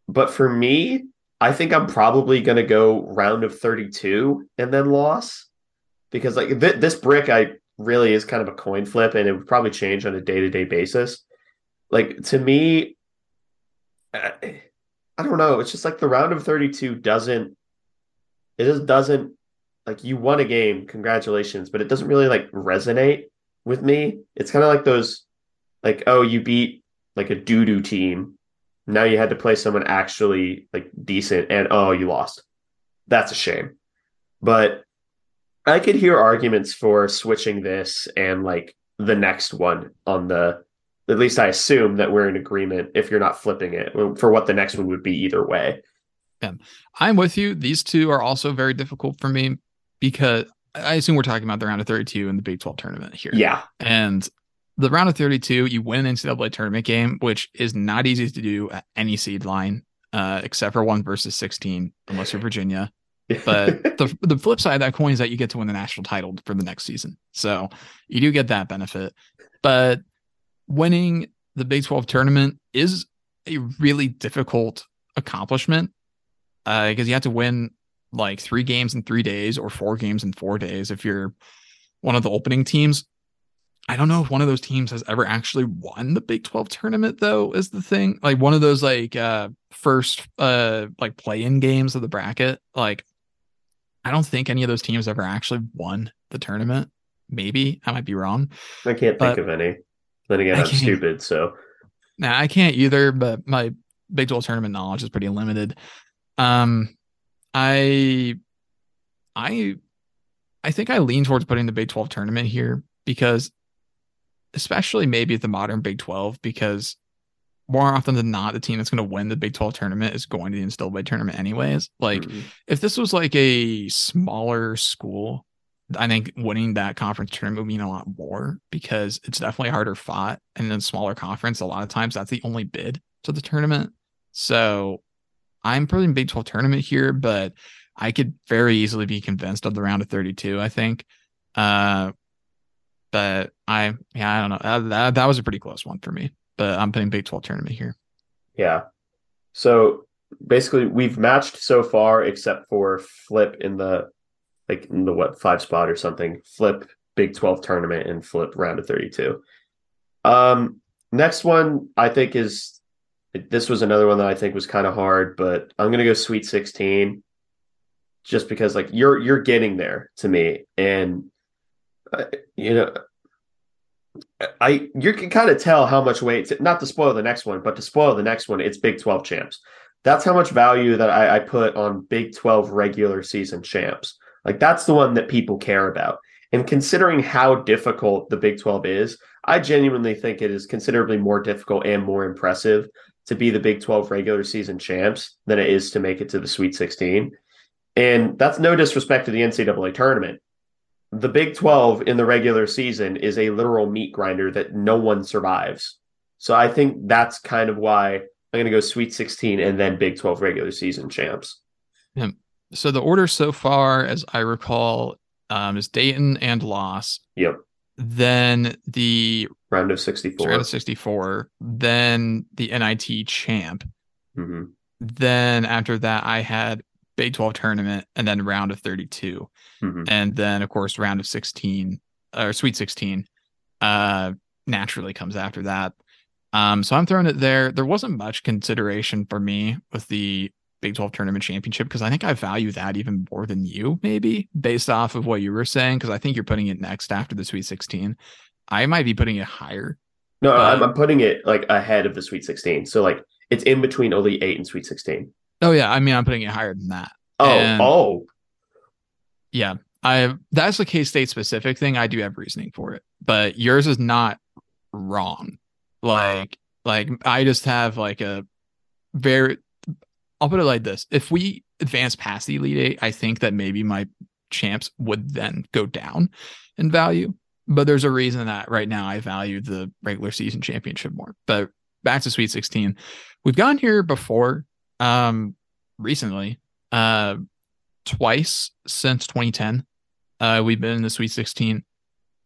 But for me, I think I'm probably going to go round of 32 and then loss because like th- this brick I really is kind of a coin flip and it would probably change on a day-to-day basis. Like to me I, don't know. It's just like the round of 32 doesn't it just doesn't like you won a game congratulations but it doesn't really like resonate with me. It's kind of like those like oh you beat like a doo-doo team. Now you had to play someone actually like decent and oh you lost. That's a shame. But I could hear arguments for switching this and like the next one on the at least I assume that we're in agreement if you're not flipping it for what the next one would be either way. Yeah. I'm with you. These two are also very difficult for me because I assume we're talking about the round of 32 in the Big 12 tournament here. Yeah. And the round of 32, you win an NCAA tournament game, which is not easy to do at any seed line, uh, except for one versus 16, unless you're Virginia. But [LAUGHS] the the flip side of that coin is that you get to win the national title for the next season. So you do get that benefit. But winning the Big 12 tournament is a really difficult accomplishment because uh, you have to win like three games in three days or four games in four days if you're one of the opening teams. I don't know if one of those teams has ever actually won the Big 12 tournament though is the thing. Like one of those like uh first uh like play-in games of the bracket. Like I don't think any of those teams ever actually won the tournament. Maybe I might be wrong. I can't think of any. Then again, I am stupid, so nah, I can't either. But my Big 12 tournament knowledge is pretty limited. Um, I, I, I think I lean towards putting the Big 12 tournament here because, especially maybe the modern Big 12, because more often than not, the team that's going to win the Big 12 tournament is going to the NCAA tournament anyways. Like, mm-hmm. if this was like a smaller school, I think winning that conference tournament would mean a lot more because it's definitely harder fought. And then smaller conference, a lot of times that's the only bid to the tournament. So I'm putting Big 12 tournament here, but I could very easily be convinced of the round of 32, I think. Uh, but I, yeah, I don't know. That, that, that was a pretty close one for me but I'm putting Big 12 tournament here. Yeah. So basically, we've matched so far, except for flip in the like in the what five spot or something. Flip Big 12 tournament and flip round of 32. Um, next one I think is this was another one that I think was kind of hard, but I'm gonna go Sweet 16, just because like you're you're getting there to me, and uh, you know I you can kind of tell how much weight not to spoil the next one, but to spoil the next one, it's Big 12 champs. That's how much value that I, I put on Big 12 regular season champs. Like that's the one that people care about. And considering how difficult the Big 12 is, I genuinely think it is considerably more difficult and more impressive to be the Big 12 regular season champs than it is to make it to the Sweet 16. And that's no disrespect to the NCAA tournament. The Big 12 in the regular season is a literal meat grinder that no one survives. So I think that's kind of why I'm going to go Sweet 16 and then Big 12 regular season champs. Yeah. So the order so far, as I recall, um, is Dayton and loss. Yep. Then the round of 64. Round of 64. Then the NIT champ. Mm-hmm. Then after that, I had Big 12 tournament and then round of 32. Mm-hmm. And then, of course, round of 16 or Sweet 16 uh, naturally comes after that. Um, so I'm throwing it there. There wasn't much consideration for me with the Big 12 tournament championship because I think I value that even more than you, maybe based off of what you were saying. Because I think you're putting it next after the Sweet 16. I might be putting it higher. No, but... I'm, I'm putting it like ahead of the Sweet 16. So like it's in between Elite Eight and Sweet 16. Oh yeah, I mean I'm putting it higher than that. Oh, and, oh, yeah. I that's a K State specific thing. I do have reasoning for it, but yours is not wrong. Like, like I just have like a very. I'll put it like this: if we advance past the Elite Eight, I think that maybe my champs would then go down in value. But there's a reason that right now I value the regular season championship more. But back to Sweet 16, we've gone here before, um, recently, uh, twice since 2010. Uh, we've been in the Sweet 16.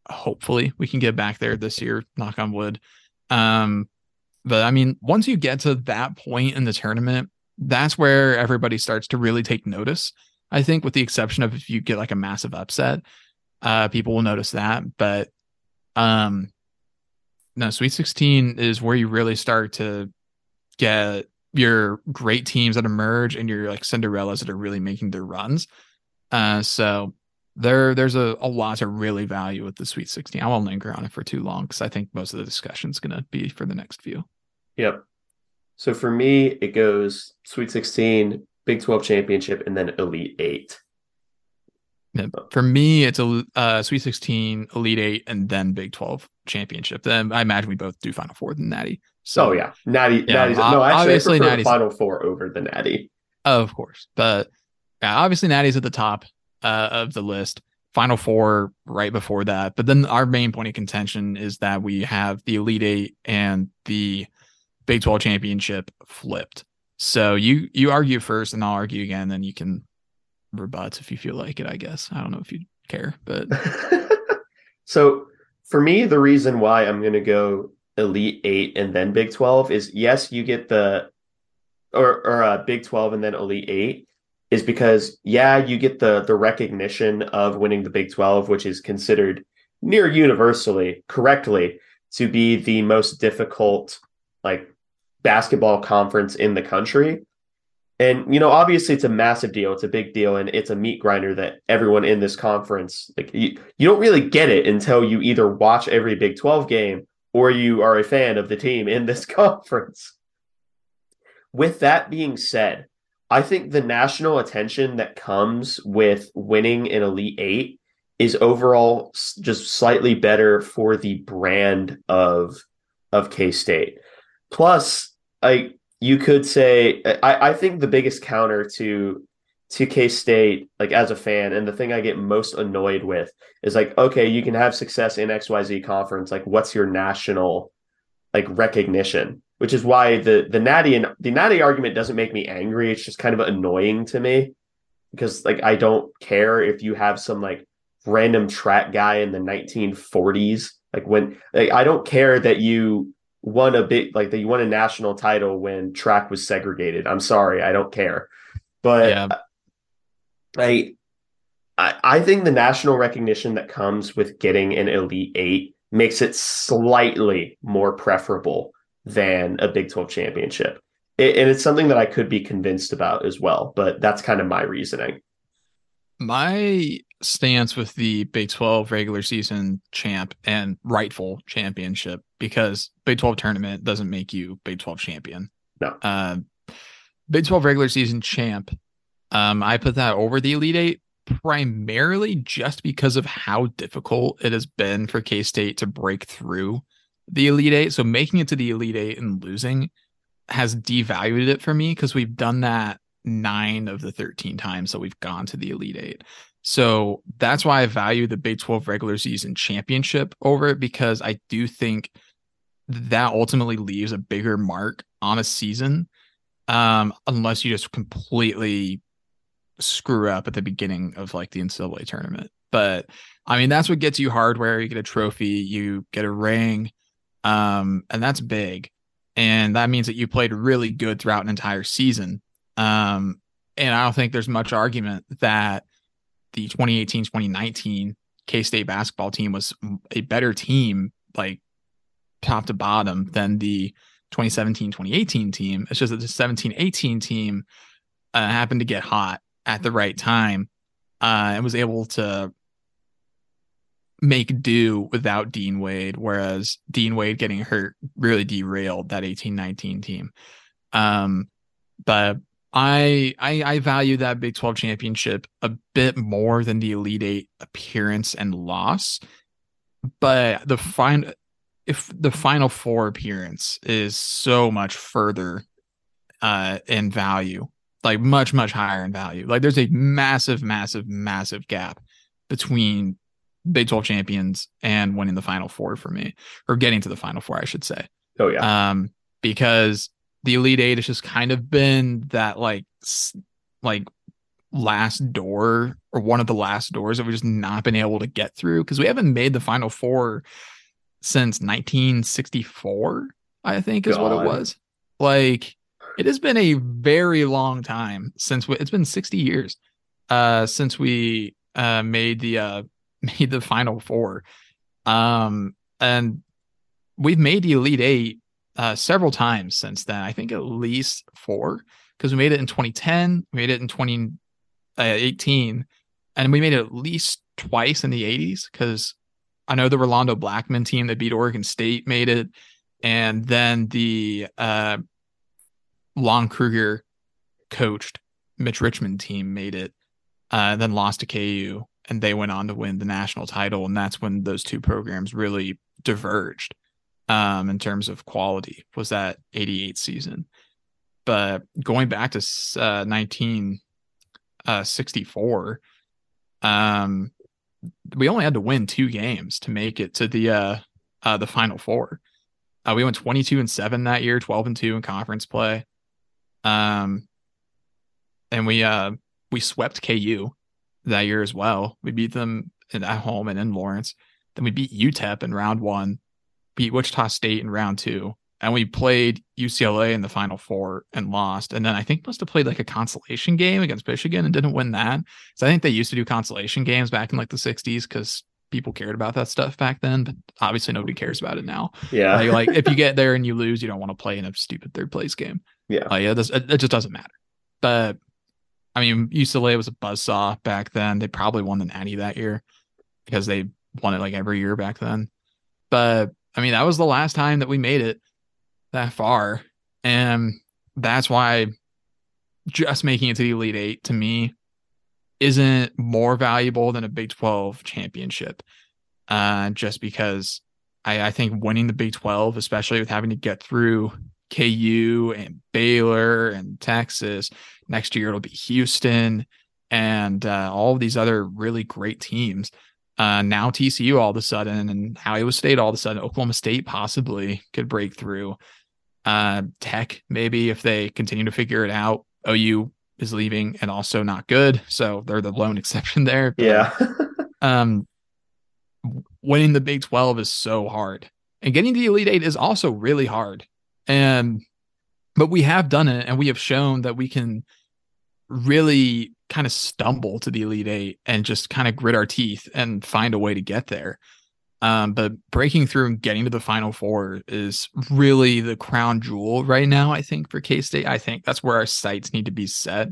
Hopefully, we can get back there this year. Knock on wood. Um, but I mean, once you get to that point in the tournament, that's where everybody starts to really take notice. I think, with the exception of if you get like a massive upset, uh, people will notice that. But um, no, Sweet 16 is where you really start to get your great teams that emerge and your like Cinderellas that are really making their runs. Uh, so there, there's a, a lot to really value with the Sweet 16. I won't linger on it for too long because I think most of the discussion is going to be for the next few. Yep. So for me, it goes Sweet 16, Big 12 championship, and then Elite Eight. For me, it's a uh, Sweet 16, Elite Eight, and then Big 12 championship. Then I imagine we both do Final Four than Natty. So oh, yeah, Natty. Yeah, Natty's, no, actually, obviously, Natty's Final Four over the Natty. Of course, but yeah, obviously Natty's at the top uh, of the list. Final Four right before that, but then our main point of contention is that we have the Elite Eight and the Big 12 championship flipped. So you you argue first, and I'll argue again. Then you can rebut if you feel like it. I guess I don't know if you care, but [LAUGHS] so for me, the reason why I'm going to go Elite Eight and then Big Twelve is yes, you get the or or uh, Big Twelve and then Elite Eight is because yeah, you get the the recognition of winning the Big Twelve, which is considered near universally correctly to be the most difficult like basketball conference in the country. And you know, obviously, it's a massive deal. It's a big deal, and it's a meat grinder that everyone in this conference like. You, you don't really get it until you either watch every Big Twelve game or you are a fan of the team in this [LAUGHS] conference. With that being said, I think the national attention that comes with winning an Elite Eight is overall just slightly better for the brand of of K State. Plus, I you could say I, I think the biggest counter to to K State, like as a fan, and the thing I get most annoyed with is like, okay, you can have success in XYZ conference. Like, what's your national like recognition? Which is why the the natty and the natty argument doesn't make me angry. It's just kind of annoying to me because like I don't care if you have some like random track guy in the 1940s. Like when like I don't care that you won a big like that you won a national title when track was segregated. I'm sorry, I don't care. But yeah. I, I I think the national recognition that comes with getting an Elite Eight makes it slightly more preferable than a Big 12 championship. It, and it's something that I could be convinced about as well, but that's kind of my reasoning. My stance with the Big 12 regular season champ and rightful championship because Big 12 tournament doesn't make you Big 12 champion. No. Uh, Big 12 regular season champ. Um, I put that over the Elite Eight primarily just because of how difficult it has been for K State to break through the Elite Eight. So making it to the Elite Eight and losing has devalued it for me because we've done that nine of the 13 times that we've gone to the Elite Eight. So that's why I value the Big 12 regular season championship over it because I do think that ultimately leaves a bigger mark on a season um, unless you just completely screw up at the beginning of like the NCAA tournament. But I mean, that's what gets you hardware. You get a trophy, you get a ring, um, and that's big. And that means that you played really good throughout an entire season. Um, and I don't think there's much argument that the 2018 2019 K State basketball team was a better team, like top to bottom, than the 2017 2018 team. It's just that the 17 18 team uh, happened to get hot at the right time uh, and was able to make do without Dean Wade, whereas Dean Wade getting hurt really derailed that 18 19 team. Um, but I, I I value that Big 12 championship a bit more than the Elite Eight appearance and loss. But the fine if the final four appearance is so much further uh in value, like much, much higher in value. Like there's a massive, massive, massive gap between Big 12 champions and winning the final four for me, or getting to the final four, I should say. Oh yeah. Um, because the Elite Eight has just kind of been that like like last door or one of the last doors that we've just not been able to get through because we haven't made the final four since 1964 i think is God. what it was like it has been a very long time since we, it's been 60 years uh since we uh made the uh [LAUGHS] made the final four um and we've made the elite eight uh, several times since then. I think at least four because we made it in 2010, we made it in 2018, uh, and we made it at least twice in the 80s because I know the Rolando Blackman team that beat Oregon State made it, and then the uh, Lon Kruger coached Mitch Richmond team made it, uh, then lost to KU, and they went on to win the national title, and that's when those two programs really diverged um, in terms of quality was that 88 season. But going back to uh, 1964, uh, um, we only had to win two games to make it to the uh, uh, the final four. Uh, we went 22 and 7 that year, 12 and 2 in conference play. Um, and we uh we swept KU that year as well. We beat them at home and in Lawrence. Then we beat UTEP in round one beat Wichita State in round two, and we played UCLA in the final four and lost. And then I think must have played like a consolation game against Michigan and didn't win that. So I think they used to do consolation games back in like the 60s because people cared about that stuff back then, but obviously nobody cares about it now. Yeah. Like, like if you [LAUGHS] get there and you lose, you don't want to play in a stupid third place game. Yeah. Like, yeah, this, it, it just doesn't matter. But I mean, UCLA was a buzzsaw back then. They probably won the Natty that year because they won it like every year back then. But I mean, that was the last time that we made it that far. And that's why just making it to the Elite Eight to me isn't more valuable than a Big 12 championship. Uh, just because I, I think winning the Big 12, especially with having to get through KU and Baylor and Texas, next year it'll be Houston and uh, all of these other really great teams. Uh, now TCU all of a sudden and Iowa State all of a sudden, Oklahoma State possibly could break through. Uh, Tech maybe if they continue to figure it out. OU is leaving and also not good, so they're the lone [LAUGHS] exception there. But, yeah. [LAUGHS] um, winning the Big Twelve is so hard, and getting to the Elite Eight is also really hard. And but we have done it, and we have shown that we can really kind of stumble to the Elite Eight and just kind of grit our teeth and find a way to get there. Um, but breaking through and getting to the Final Four is really the crown jewel right now. I think for K State, I think that's where our sights need to be set.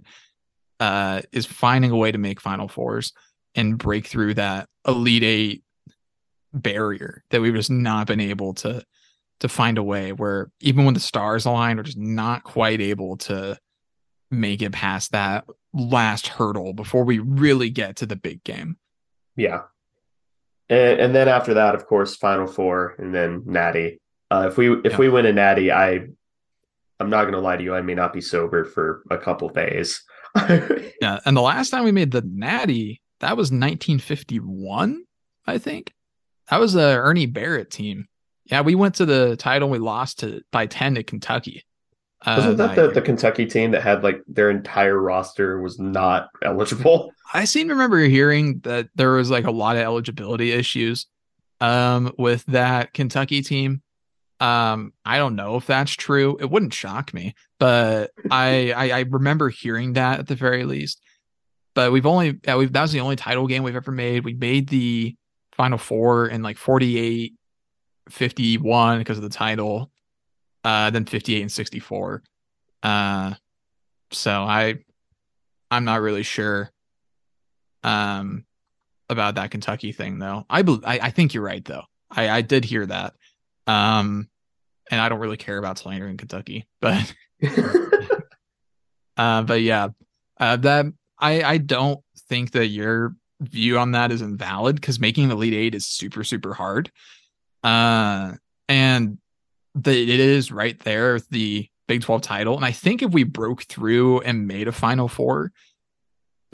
Uh, is finding a way to make Final Fours and break through that Elite Eight barrier that we've just not been able to to find a way where even when the stars align, we're just not quite able to make it past that last hurdle before we really get to the big game. Yeah. And, and then after that, of course, Final Four and then Natty. Uh, if we if yeah. we win a Natty, I I'm not gonna lie to you, I may not be sober for a couple days. [LAUGHS] yeah, and the last time we made the Natty that was 1951, I think. That was a Ernie Barrett team. Yeah, we went to the title. We lost to by 10 to Kentucky. Uh, Wasn't that the, the Kentucky team that had like their entire roster was not [LAUGHS] eligible? I seem to remember hearing that there was like a lot of eligibility issues um, with that Kentucky team. Um, I don't know if that's true. It wouldn't shock me, but [LAUGHS] I, I, I remember hearing that at the very least. But we've only yeah, we've that was the only title game we've ever made. We made the final four in like 48 51 because of the title. Uh then 58 and 64. Uh so I I'm not really sure um about that Kentucky thing though. I be, I, I think you're right though. I I did hear that. Um, and I don't really care about slander in Kentucky, but [LAUGHS] uh, but yeah, uh, that I I don't think that your view on that is invalid because making the Elite Eight is super super hard. Uh, and the it is right there the Big Twelve title, and I think if we broke through and made a Final Four,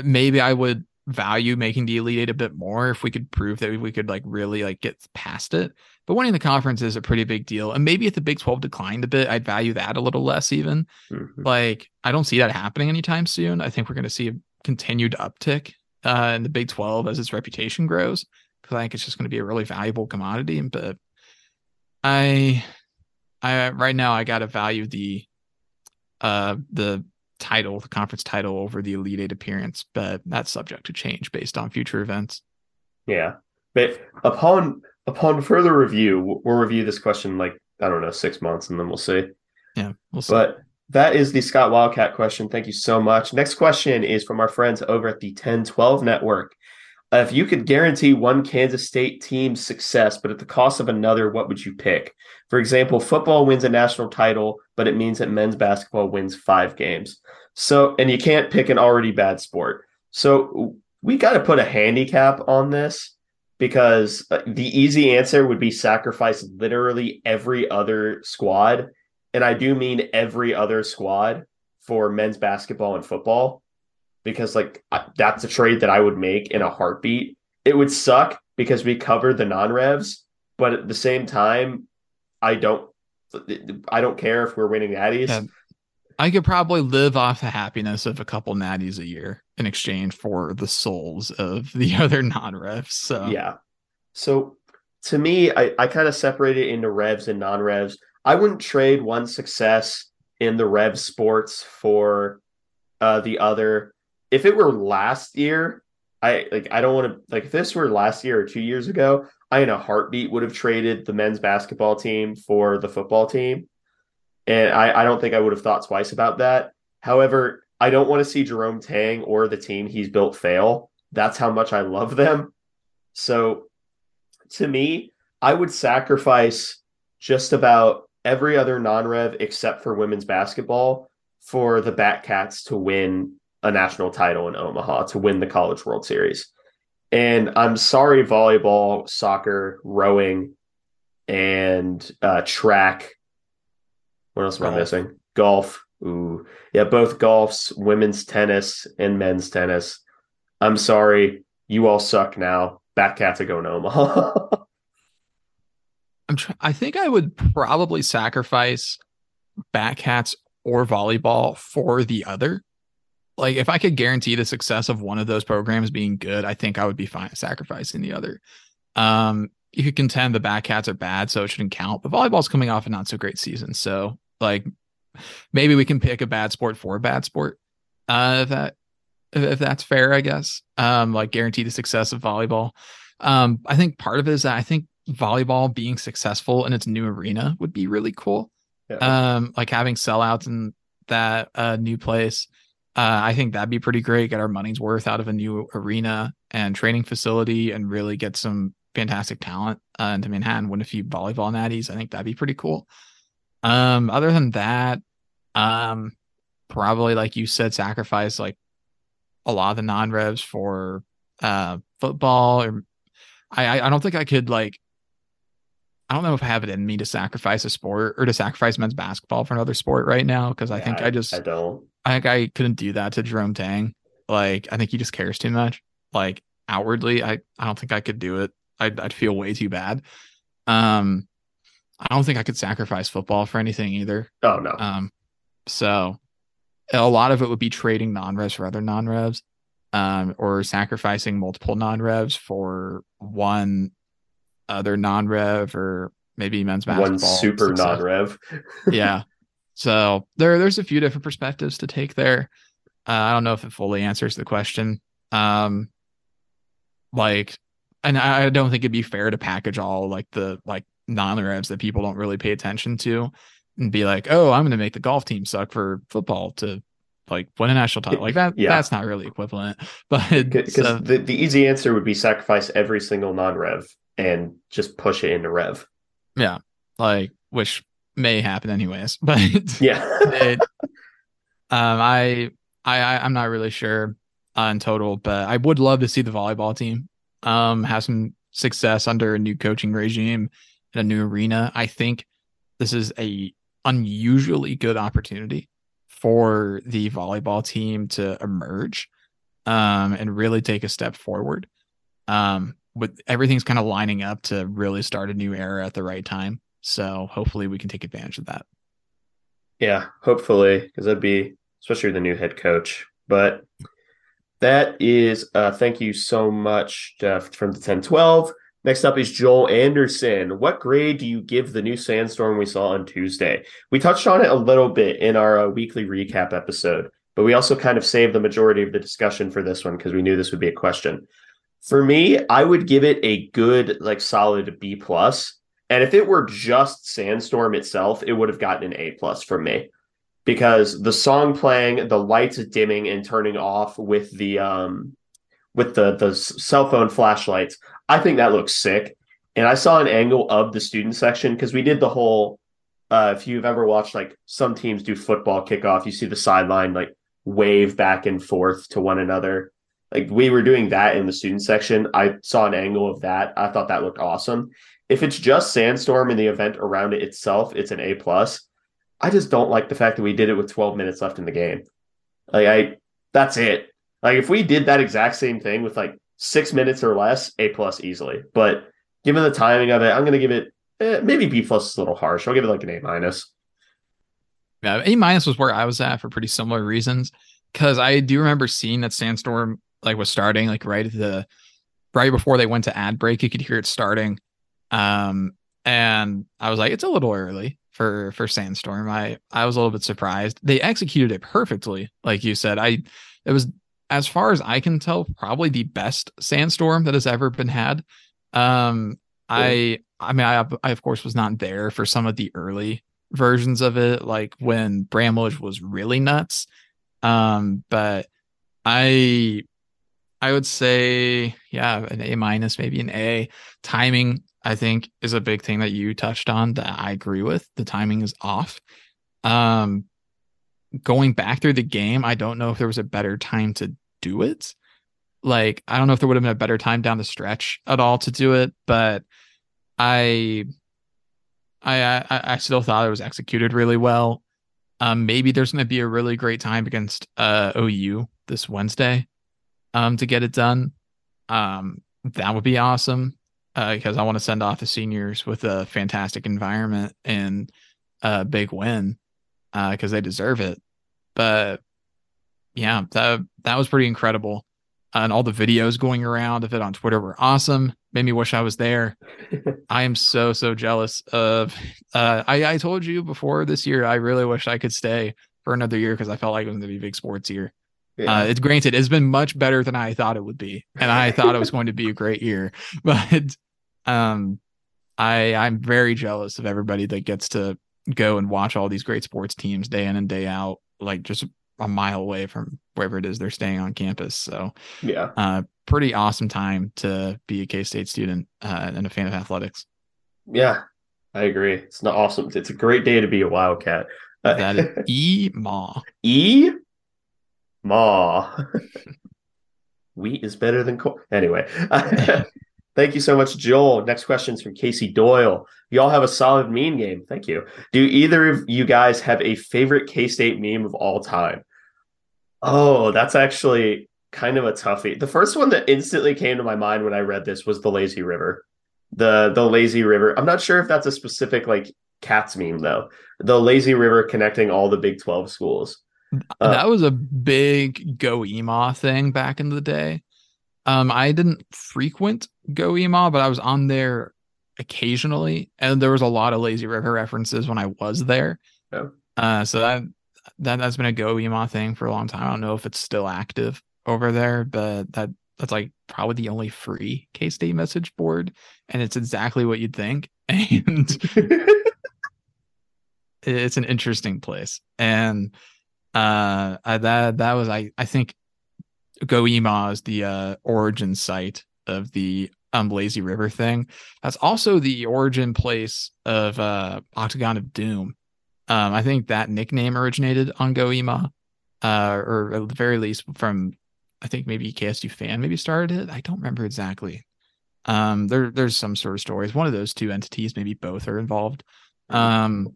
maybe I would value making the Elite Eight a bit more if we could prove that we could like really like get past it. But winning the conference is a pretty big deal. And maybe if the Big 12 declined a bit, I'd value that a little less even. Mm-hmm. Like I don't see that happening anytime soon. I think we're going to see a continued uptick uh, in the Big 12 as its reputation grows because I think it's just going to be a really valuable commodity. But I, I right now I got to value the, uh, the title, the conference title over the Elite Eight appearance, but that's subject to change based on future events. Yeah. But upon upon further review, we'll review this question like, I don't know, six months and then we'll see. Yeah, we'll see. But that is the Scott Wildcat question. Thank you so much. Next question is from our friends over at the 1012 Network. Uh, if you could guarantee one Kansas State team's success, but at the cost of another, what would you pick? For example, football wins a national title, but it means that men's basketball wins five games. So, and you can't pick an already bad sport. So, we got to put a handicap on this because uh, the easy answer would be sacrifice literally every other squad. And I do mean every other squad for men's basketball and football because like that's a trade that I would make in a heartbeat. It would suck because we cover the non-revs, but at the same time, I don't I don't care if we're winning natties. Yeah. I could probably live off the happiness of a couple natties a year in exchange for the souls of [LAUGHS] the other non-revs. So yeah. So to me, I, I kind of separate it into revs and non-revs. I wouldn't trade one success in the rev sports for uh, the other if it were last year, I like I don't want to like if this were last year or two years ago, I in a heartbeat would have traded the men's basketball team for the football team. And I, I don't think I would have thought twice about that. However, I don't want to see Jerome Tang or the team he's built fail. That's how much I love them. So to me, I would sacrifice just about every other non-rev except for women's basketball for the Batcats to win a national title in Omaha to win the College World Series. And I'm sorry, volleyball, soccer, rowing, and uh, track. What else am I missing? Golf. Ooh, yeah, both golfs, women's tennis, and men's tennis. I'm sorry, you all suck now. Batcats are going to Omaha. [LAUGHS] I'm. Tr- I think I would probably sacrifice Batcats or volleyball for the other like if I could guarantee the success of one of those programs being good, I think I would be fine sacrificing the other. Um, you could contend the Batcats are bad, so it shouldn't count. But volleyball's coming off a not so great season, so like maybe we can pick a bad sport for a bad sport. Uh, if that if that's fair, I guess. Um, like guarantee the success of volleyball. Um, I think part of it is that I think volleyball being successful in its new arena would be really cool. Yeah. Um, like having sellouts in that uh, new place. Uh, I think that'd be pretty great. Get our money's worth out of a new arena and training facility, and really get some fantastic talent uh, into Manhattan. Win a few volleyball natties. I think that'd be pretty cool. Um, other than that, um, probably like you said, sacrifice like a lot of the non revs for uh football. Or I I don't think I could like I don't know if I have it in me to sacrifice a sport or to sacrifice men's basketball for another sport right now because I think I, I just I don't I think I couldn't do that to Jerome Tang. Like I think he just cares too much. Like outwardly. I I don't think I could do it. I'd, I'd feel way too bad. Um, I don't think I could sacrifice football for anything either. Oh no. Um, so a lot of it would be trading non-revs for other non-revs, um, or sacrificing multiple non-revs for one other non-rev or maybe men's basketball. One super non-rev. yeah. [LAUGHS] So there, there's a few different perspectives to take there. Uh, I don't know if it fully answers the question. Um, like, and I don't think it'd be fair to package all like the like non-revs that people don't really pay attention to and be like, oh, I'm going to make the golf team suck for football to like win a national title. Like that, yeah. that's not really equivalent. [LAUGHS] But because the, the easy answer would be sacrifice every single non-rev and just push it into rev. Yeah, like which may happen anyways. [LAUGHS] But yeah, it, um, I I I'm not really sure uh, in total, but I would love to see the volleyball team um have some success under a new coaching regime in a new arena. I think this is a unusually good opportunity for the volleyball team to emerge um, and really take a step forward. Um, with everything's kind of lining up to really start a new era at the right time. So hopefully we can take advantage of that. Yeah, hopefully, because that'd be especially the new head coach. But that is uh thank you so much, Jeff, from the 1012. Next up is Joel Anderson. What grade do you give the new sandstorm we saw on Tuesday? We touched on it a little bit in our uh, weekly recap episode, but we also kind of saved the majority of the discussion for this one because we knew this would be a question. For me, I would give it a good, like solid B plus. And if it were just Sandstorm itself, it would have gotten an A plus from me. Because the song playing, the lights dimming and turning off with the um with the the cell phone flashlights, I think that looks sick. And I saw an angle of the student section because we did the whole uh, if you've ever watched like some teams do football kickoff, you see the sideline like wave back and forth to one another like we were doing that in the student section. I saw an angle of that. I thought that looked awesome. If it's just Sandstorm and the event around it itself, it's an A plus. I just don't like the fact that we did it with 12 minutes left in the game. Like I that's it. Like if we did that exact same thing with like six minutes or less, A plus easily. But given the timing of it, I'm gonna give it eh, maybe B plus is a little harsh. I'll give it like an A minus. Yeah, A minus was where I was at for pretty similar reasons. Cause I do remember seeing that Sandstorm like was starting like right at the right before they went to ad break. You could hear it starting. Um, and I was like, it's a little early for for Sandstorm. I I was a little bit surprised. They executed it perfectly, like you said. I it was as far as I can tell, probably the best Sandstorm that has ever been had. Um, I I mean, I I of course was not there for some of the early versions of it, like when Bramlage was really nuts. Um, but I I would say, yeah, an A minus, maybe an A. Timing, I think, is a big thing that you touched on that I agree with. The timing is off. Um, going back through the game, I don't know if there was a better time to do it. Like, I don't know if there would have been a better time down the stretch at all to do it, but I, I, I, still thought it was executed really well. Um, maybe there's going to be a really great time against uh, OU this Wednesday um, to get it done. Um, that would be awesome because uh, I want to send off the seniors with a fantastic environment and a big win because uh, they deserve it. But yeah, that that was pretty incredible, and all the videos going around of it on Twitter were awesome. Made me wish I was there. [LAUGHS] I am so so jealous of. Uh, I I told you before this year I really wish I could stay for another year because I felt like it was going to be a big sports year. Yeah. Uh, it's granted, it's been much better than I thought it would be, and I thought it was going to be a great year. [LAUGHS] But um, I I'm very jealous of everybody that gets to go and watch all these great sports teams day in and day out, like just a mile away from wherever it is they're staying on campus. So yeah, uh, pretty awesome time to be a K State student uh, and a fan of athletics. Yeah, I agree. It's not awesome. It's a great day to be a Wildcat. that is [LAUGHS] E Ma. E Ma. [LAUGHS] Wheat is better than corn. Anyway, [LAUGHS] thank you so much, Joel. Next question is from Casey Doyle. You all have a solid meme game. Thank you. Do either of you guys have a favorite K State meme of all time? Oh, that's actually kind of a toughie. The first one that instantly came to my mind when I read this was the lazy river. The the lazy river. I'm not sure if that's a specific like cats meme though. The lazy river connecting all the Big 12 schools. Uh, that was a big Go EMAW thing back in the day. Um, I didn't frequent Go EMAW, but I was on there occasionally, and there was a lot of lazy river references when I was there. Yeah. Uh, so that that that's been a Go EMAW thing for a long time. I don't know if it's still active over there, but that that's like probably the only free K State message board, and it's exactly what you'd think. [LAUGHS] And [LAUGHS] it's an interesting place, and uh, that that was I I think Go EMAW is the uh, origin site of the um Lazy River thing. That's also the origin place of uh Octagon of Doom. Um, I think that nickname originated on Go EMAW, uh, or at the very least from I think maybe KSU fan maybe started it. I don't remember exactly. Um, there there's some sort of stories. One of those two entities, maybe both, are involved. Um,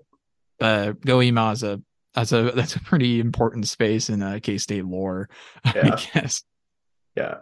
but Go EMAW is a that's a that's a pretty important space in uh, K State lore, [LAUGHS] yeah. I guess. Yeah.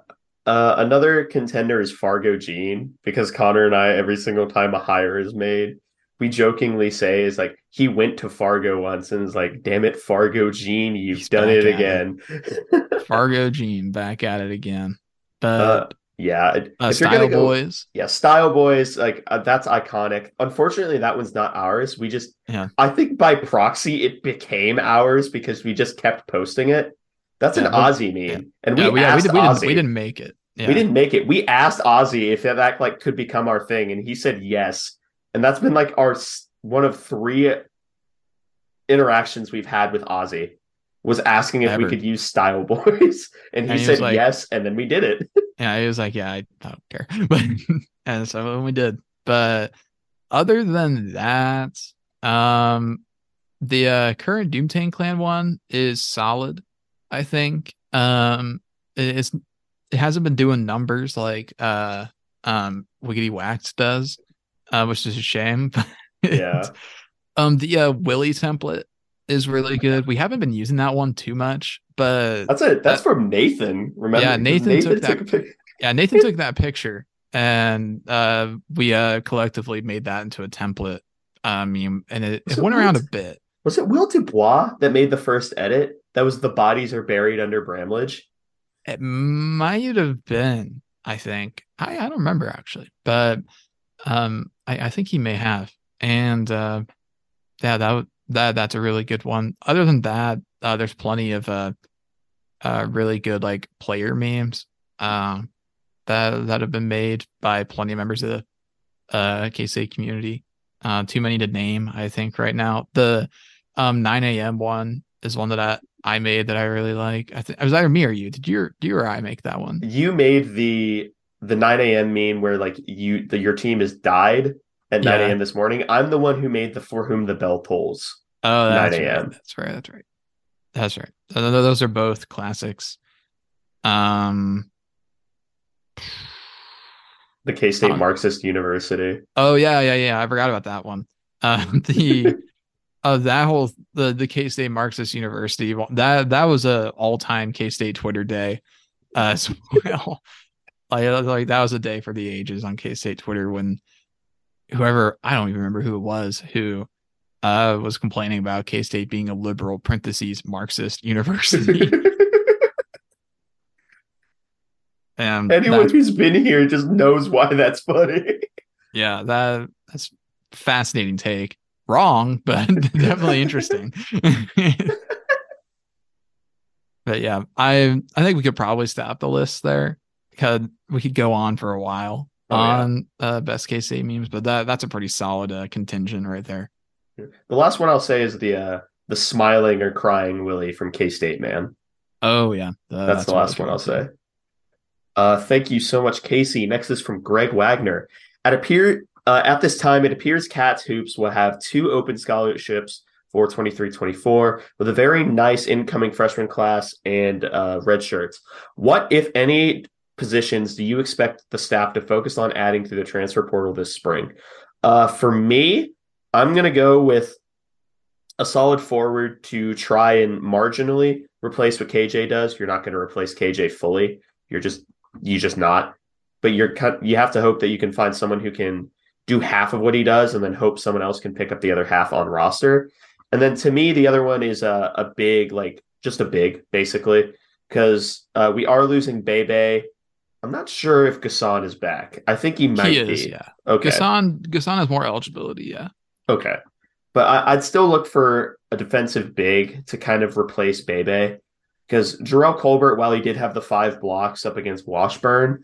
Uh, another contender is Fargo Gene because Connor and I, every single time a hire is made, we jokingly say is like he went to Fargo once and is like, "Damn it, Fargo Gene, you've He's done it again." It. [LAUGHS] Fargo Gene back at it again. But uh, yeah, uh, Style go, Boys. Yeah, Style Boys. Like uh, that's iconic. Unfortunately, that one's not ours. We just, yeah. I think by proxy it became ours because we just kept posting it. That's yeah, an Ozzy meme, yeah. and we yeah, we, asked we, we, Didn't, we didn't make it. We didn't make it. We asked Ozzy if that like could become our thing, and he said yes. And that's been like our one of three interactions we've had with Ozzy was asking if Ever. we could use Style Boys, [LAUGHS] and he, and he said like, yes, and then we did it. [LAUGHS] yeah, he was like, "Yeah, I, I don't care," [LAUGHS] but and so we did. But other than that, um, the uh, current Doomtang Clan one is solid. I think um, it's it hasn't been doing numbers like uh um Wiggity Wax does, uh, which is a shame. [LAUGHS] yeah. um, the uh, Willie template is really [LAUGHS] good. We haven't been using that one too much, but that's it. That's uh, from Nathan. Remember? Yeah, Nathan, Nathan took that. [LAUGHS] yeah, Nathan took that picture, and uh, we uh collectively made that into a template. I mean, and it, it, it went around a bit. Was it Will Dubois that made the first edit? That was the bodies are buried under Bramlage. It might have been. I think I, I don't remember actually, but um, I, I think he may have. And uh, yeah, that that that's a really good one. Other than that, uh, there's plenty of uh, uh, really good like player memes um, that that have been made by plenty of members of the uh, KSA community. Uh, too many to name, I think, right now. The um, 9 a.m. one is one that I, I made that I really like. I think it was either me or you. Did you, do you or I make that one? You made the the 9 a.m. meme where like you the, your team is died at yeah. 9 a.m. this morning. I'm the one who made the for whom the bell tolls. Oh, that's 9 a.m. Right. That's right. That's right. That's right. Those are both classics. Um, the K State Marxist University. Oh yeah, yeah, yeah. I forgot about that one. Uh, [LAUGHS] the uh, that whole the the K State Marxist University that that was a all time K State Twitter day uh, as [LAUGHS] well. like, like that was a day for the ages on K State Twitter when whoever I don't even remember who it was who uh, was complaining about K State being a liberal parentheses Marxist university. [LAUGHS] and anyone that, who's been here just knows why that's funny. yeah, that that's fascinating take. Wrong, but [LAUGHS] definitely interesting. [LAUGHS] but yeah, I I think we could probably stop the list there because we could go on for a while oh, on yeah. uh, best K State memes, but that that's a pretty solid uh, contingent right there. The last one I'll say is the uh, the smiling or crying Willie from K State man. Oh yeah, uh, that's, that's, the last one I'll say. Uh, thank you so much, Casey. Next is from Greg Wagner. At appear uh, at this time, it appears Cats Hoops will have two open scholarships for 23-24 with a very nice incoming freshman class and uh, red shirts. What, if any, positions do you expect the staff to focus on adding through the transfer portal this spring? Uh, for me, I'm going to go with a solid forward to try and marginally replace what KJ does. You're not going to replace KJ fully. You're just you just not. But you're you have to hope that you can find someone who can do half of what he does, and then hope someone else can pick up the other half on roster. And then to me, the other one is a, a big, like just a big, basically, because uh, we are losing Bebe. I'm not sure if Gasson is back. I think he might he is, be. Yeah. Okay. Gasson Gasson has more eligibility. Yeah. Okay. But I, would still look for a defensive big to kind of replace Bebe because Jerrell Colbert, while he did have the five blocks up against Washburn,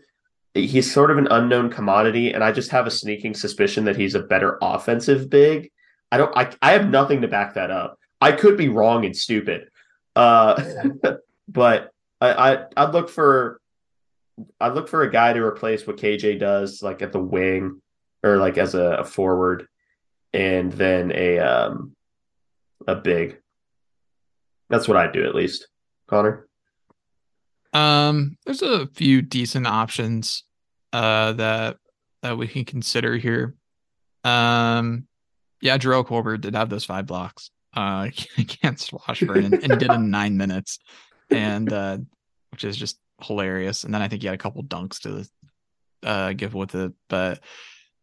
he's sort of an unknown commodity, and I just have a sneaking suspicion that he's a better offensive big. I don't. I I have nothing to back that up. I could be wrong and stupid, uh, [LAUGHS] but I, I I'd look for I'd look for a guy to replace what KJ does, like at the wing or like as a, a forward, and then a um a big. That's what I'd do at least, Connor. Um, there's a few decent options uh that that we can consider here. Um, yeah, Jerrell Colbert did have those five blocks uh [LAUGHS] against Washburn and, and did in nine minutes, and uh, which is just hilarious. And then I think he had a couple dunks to uh give with it, but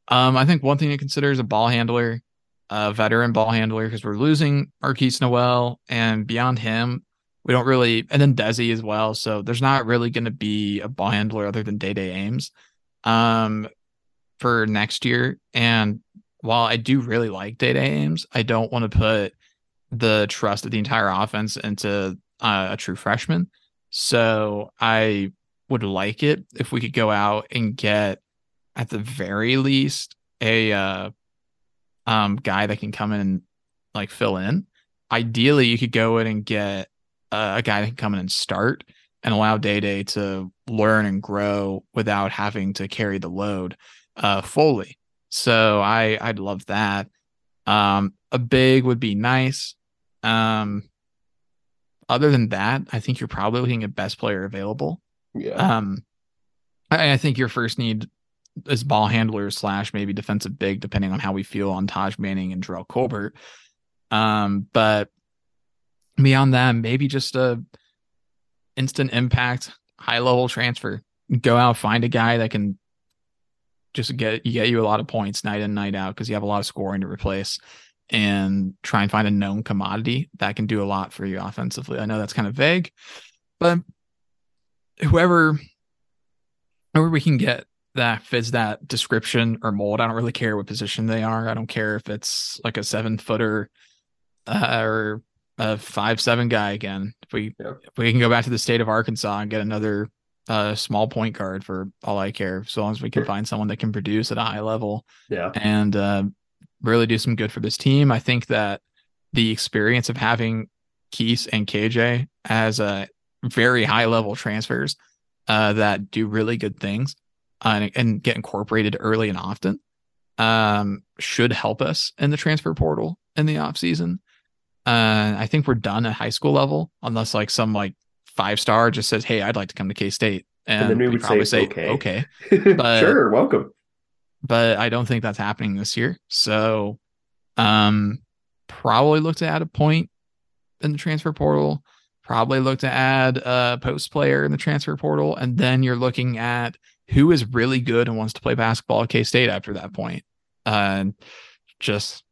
um, I think one thing to consider is a ball handler, a veteran ball handler, because we're losing Markquis Nowell, and beyond him, we don't really, and then Desi as well. So there's not really going to be a ball handler other than Dai Dai Ames um, for next year. And while I do really like Dai Dai Ames, I don't want to put the trust of the entire offense into uh, a true freshman. So I would like it if we could go out and get, at the very least, a uh, um, guy that can come in and like fill in. Ideally, you could go in and get uh, a guy that can come in and start and allow Dai Dai to learn and grow without having to carry the load uh, fully. So I I'd love that. Um, a big would be nice. Um, other than that, I think you're probably looking at best player available. Yeah. Um, I, I think your first need is ball handler slash maybe defensive big, depending on how we feel on Taj Manning and Jerrell Colbert. Um, but beyond that, maybe just a instant impact, high level transfer. Go out, find a guy that can just get you get you a lot of points night in night out because you have a lot of scoring to replace, and try and find a known commodity that can do a lot for you offensively. I know that's kind of vague, but whoever whoever we can get that fits that description or mold. I don't really care what position they are. I don't care if it's like a seven footer uh, or a five seven guy again. If we yeah. if we can go back to the state of Arkansas and get another uh, small point guard for all I care, so long as we can find someone that can produce at a high level, yeah, and uh, really do some good for this team. I think that the experience of having Keese and KJ as a very high level transfers uh, that do really good things uh, and, and, get incorporated early and often um, should help us in the transfer portal in the off season. Uh, I think we're done at high school level, unless like some like five star just says, "Hey, I'd like to come to K State," and, and, then we would probably say, "Okay, okay, [LAUGHS] but, sure, welcome." But I don't think that's happening this year. So, um, probably look to add a point in the transfer portal. Probably look to add a post player in the transfer portal, and then you're looking at who is really good and wants to play basketball at K State after that point. Uh, just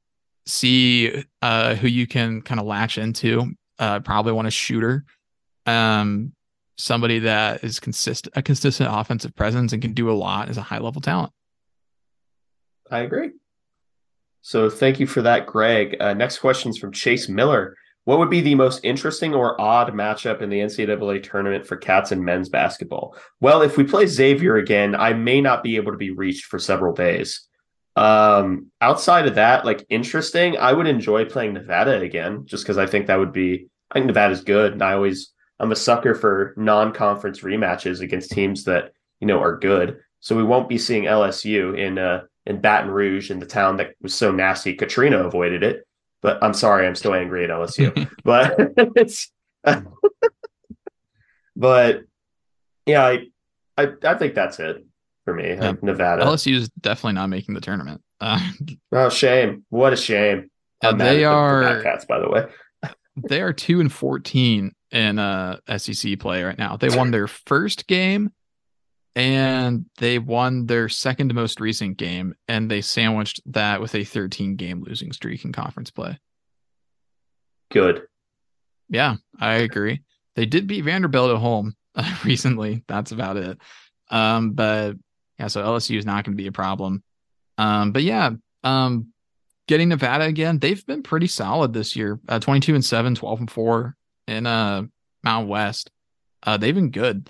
see uh, who you can kind of latch into. Uh, probably want a shooter, um, somebody that is consistent, a consistent offensive presence and can do a lot as a high level talent. I agree. So thank you for that, Greg. Uh, next question is from Chase Miller. What would be the most interesting or odd matchup in the NCAA tournament for cats and men's basketball? Well, if we play Xavier again, I may not be able to be reached for several days. Um, outside of that, like interesting, I would enjoy playing Nevada again, just because I think that would be. I think Nevada's good, and I always I'm a sucker for non-conference rematches against teams that you know are good. So we won't be seeing LSU in uh in Baton Rouge in the town that was so nasty. Katrina avoided it, but I'm sorry, I'm still angry at LSU. [LAUGHS] but it's [LAUGHS] but yeah, I, I I think that's it for me. Yeah. Nevada. LSU is definitely not making the tournament. [LAUGHS] Uh, oh, shame! What a shame. they are cats, by the way. [LAUGHS] they are two and fourteen in uh SEC play right now. They won their first game and they won their second most recent game and they sandwiched that with a 13 game losing streak in conference play. Good. Yeah, I agree. They did beat Vanderbilt at home uh, [LAUGHS] recently. That's about it. Um, but yeah, so LSU is not going to be a problem. Um, but yeah, um, getting Nevada again, they've been pretty solid this year. Uh, 22 and 7, 12 and 4 in uh Mount West. Uh, they've been good.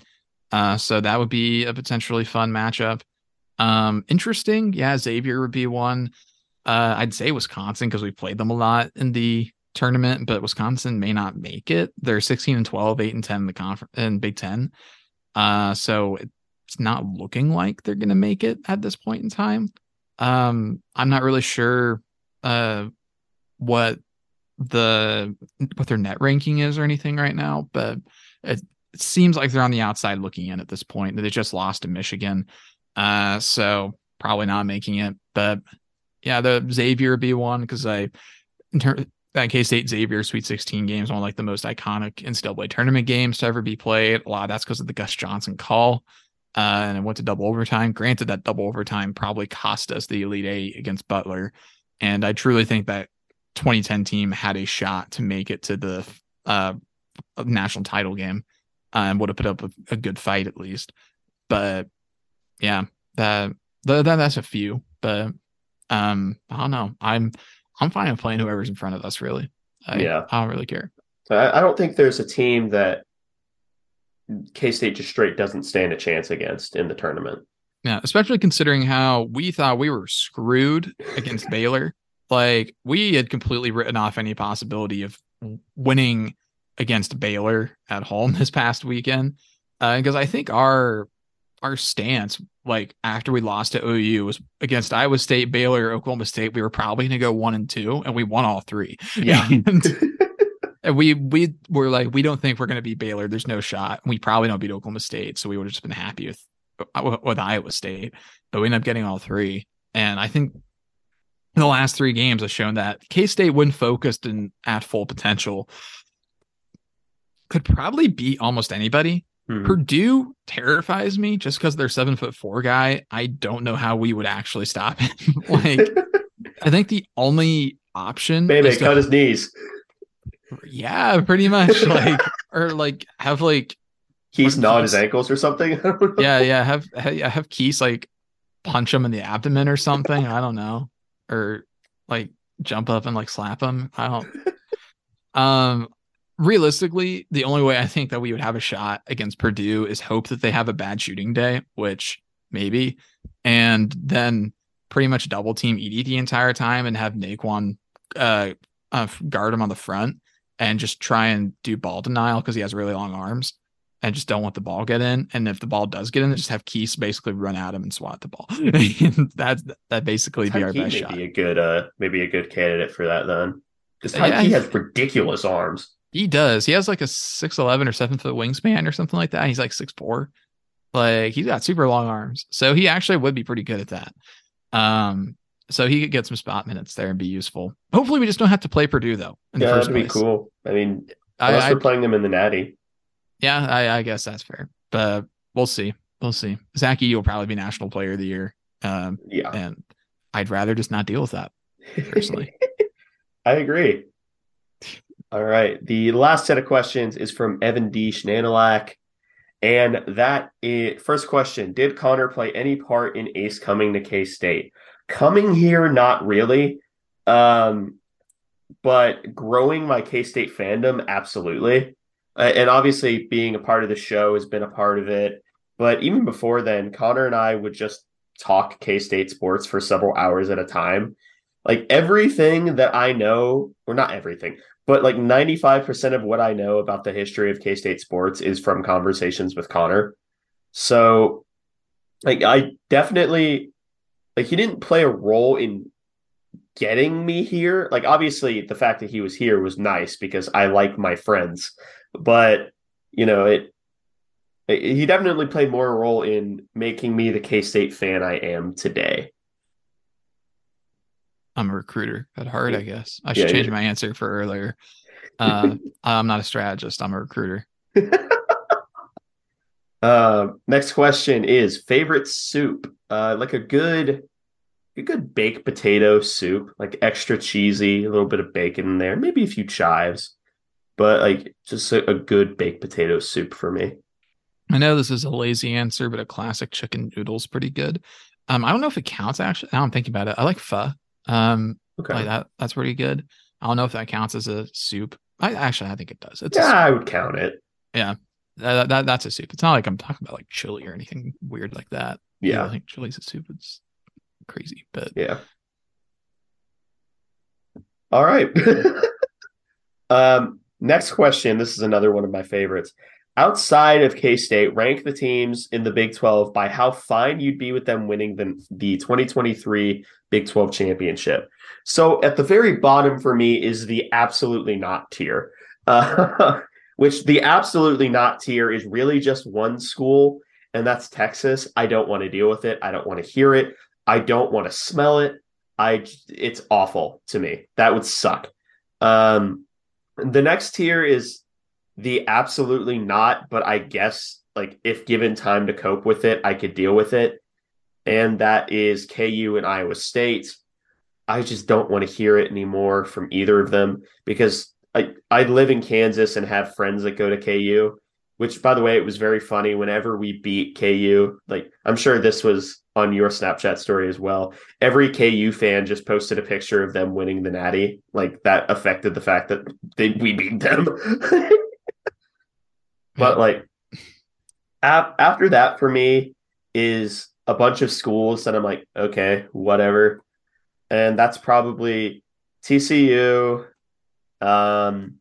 Uh, so that would be a potentially fun matchup. Um, interesting. Yeah, Xavier would be one. Uh, I'd say Wisconsin because we played them a lot in the tournament, but Wisconsin may not make it. They're 16 and 12, 8 and 10 in the conference in Big Ten. Uh, so it's not looking like they're gonna make it at this point in time. Um, I'm not really sure uh what the what their net ranking is or anything right now, but it, it seems like they're on the outside looking in at this point. They just lost to Michigan. Uh, so probably not making it. But yeah, the Xavier would be one because I in terms that K State Xavier Sweet 16 games, one of like the most iconic NCAA tournament games to ever be played. A lot of that's because of the Gus Johnson call. Uh, and it went to double overtime. Granted, that double overtime probably cost us the Elite Eight against Butler. And I truly think that 2010 team had a shot to make it to the uh, national title game uh, and would have put up a, a, good fight at least. But yeah, that, that that's a few. But um, I don't know. I'm I'm fine with playing whoever's in front of us. Really, I, yeah, I don't really care. I, I don't think there's a team that K State just straight doesn't stand a chance against in the tournament. Yeah, especially considering how we thought we were screwed against [LAUGHS] Baylor. Like we had completely written off any possibility of winning against Baylor at home [LAUGHS] this past weekend. Because uh, I think our our stance, like after we lost to OU, was against Iowa State, Baylor, Oklahoma State. We were probably going to go one and two, and we won all three. Yeah. [LAUGHS] And, and we we were like, we don't think we're going to beat Baylor. There's no shot. We probably don't beat Oklahoma State, so we would have just been happy with with Iowa State. But we end up getting all three, and I think the last three games have shown that K State, when focused and at full potential, could probably beat almost anybody. Hmm. Purdue terrifies me just because they're seven foot four guy. I don't know how we would actually stop him. [LAUGHS] like, [LAUGHS] I think the only option, baby, cut to, his knees. Yeah, pretty much. Like, [LAUGHS] or like have like Keys gnaw his ankles or something. [LAUGHS] yeah, yeah. Have have Keys like punch him in the abdomen or something. I don't know, or like jump up and like slap him. I don't. um, realistically, the only way I think that we would have a shot against Purdue is hope that they have a bad shooting day, which maybe, and then pretty much double team Edey the entire time and have Nae'Qwan uh, uh, guard him on the front and just try and do ball denial because he has really long arms and just don't want the ball get in. And if the ball does get in, just have Keys basically run at him and swat the ball. [LAUGHS] That's that basically be our best shot. Be a good uh maybe a good candidate for that then. Because yeah, he has ridiculous arms. He does. He has like a six eleven or seven foot wingspan or something like that. He's like six four. Like he's got super long arms. So he actually would be pretty good at that. Um so he could get some spot minutes there and be useful. Hopefully, we just don't have to play Purdue though. yeah, that'd place. be cool. I mean, unless I, we're playing them in the Natty. Yeah, I, I, guess that's fair, but we'll see. We'll see. Zach Edey will probably be National Player of the Year. Um, yeah, and I'd rather just not deal with that personally. [LAUGHS] I agree. All right. The last set of questions is from Evan D. Schnanelak. And that is, first question Did Connor play any part in Ace coming to K State? Coming here, not really. Um, but growing my K State fandom, absolutely. Uh, and obviously, being a part of the show has been a part of it. But even before then, Connor and I would just talk K State sports for several hours at a time. Like everything that I know, or not everything, but like 95% of what I know about the history of K State sports is from conversations with Connor. So, like, I definitely like he didn't play a role in getting me here. Like obviously the fact that he was here was nice because I like my friends, but you know, it, it he definitely played more a role in making me the K-State fan I am today. I'm a recruiter at heart, I guess. I should yeah, change yeah. my answer for earlier. [LAUGHS] Uh, I'm not a strategist. I'm a recruiter. [LAUGHS] uh, next question is favorite soup. Uh, like a good, a good baked potato soup, like extra cheesy, a little bit of bacon in there, maybe a few chives, but like just a, a good baked potato soup for me. I know this is a lazy answer, but a classic chicken noodle's pretty good. Um, I don't know if it counts actually. Now I'm thinking about it. I like pho. Um, okay, like that that's pretty good. I don't know if that counts as a soup. I actually I think it does. It's yeah, I would count it. Yeah, that, that that's a soup. It's not like I'm talking about like chili or anything weird like that. Yeah, I think chili's a soup. It's crazy, but yeah. All right. [LAUGHS] um, next question. This is another one of my favorites. Outside of K State, rank the teams in the Big 12 by how fine you'd be with them winning the, the 2023 Big 12 championship. So at the very bottom for me is the absolutely not tier, [LAUGHS] uh, which the absolutely not tier is really just one school, and that's Texas. I don't want to deal with it. I don't want to hear it. I don't want to smell it. I it's awful to me. That would suck. Um, the next tier is the absolutely not, but I guess like if given time to cope with it, I could deal with it. And that is KU and Iowa State. I just don't want to hear it anymore from either of them because I, I live in Kansas and have friends that go to KU, which by the way, it was very funny whenever we beat KU. Like I'm sure this was on your Snapchat story as well. Every KU fan just posted a picture of them winning the Natty. Like that affected the fact that they we beat them. [LAUGHS] but like ap- after that for me is a bunch of schools that I'm like, okay, whatever and that's probably TCU, um,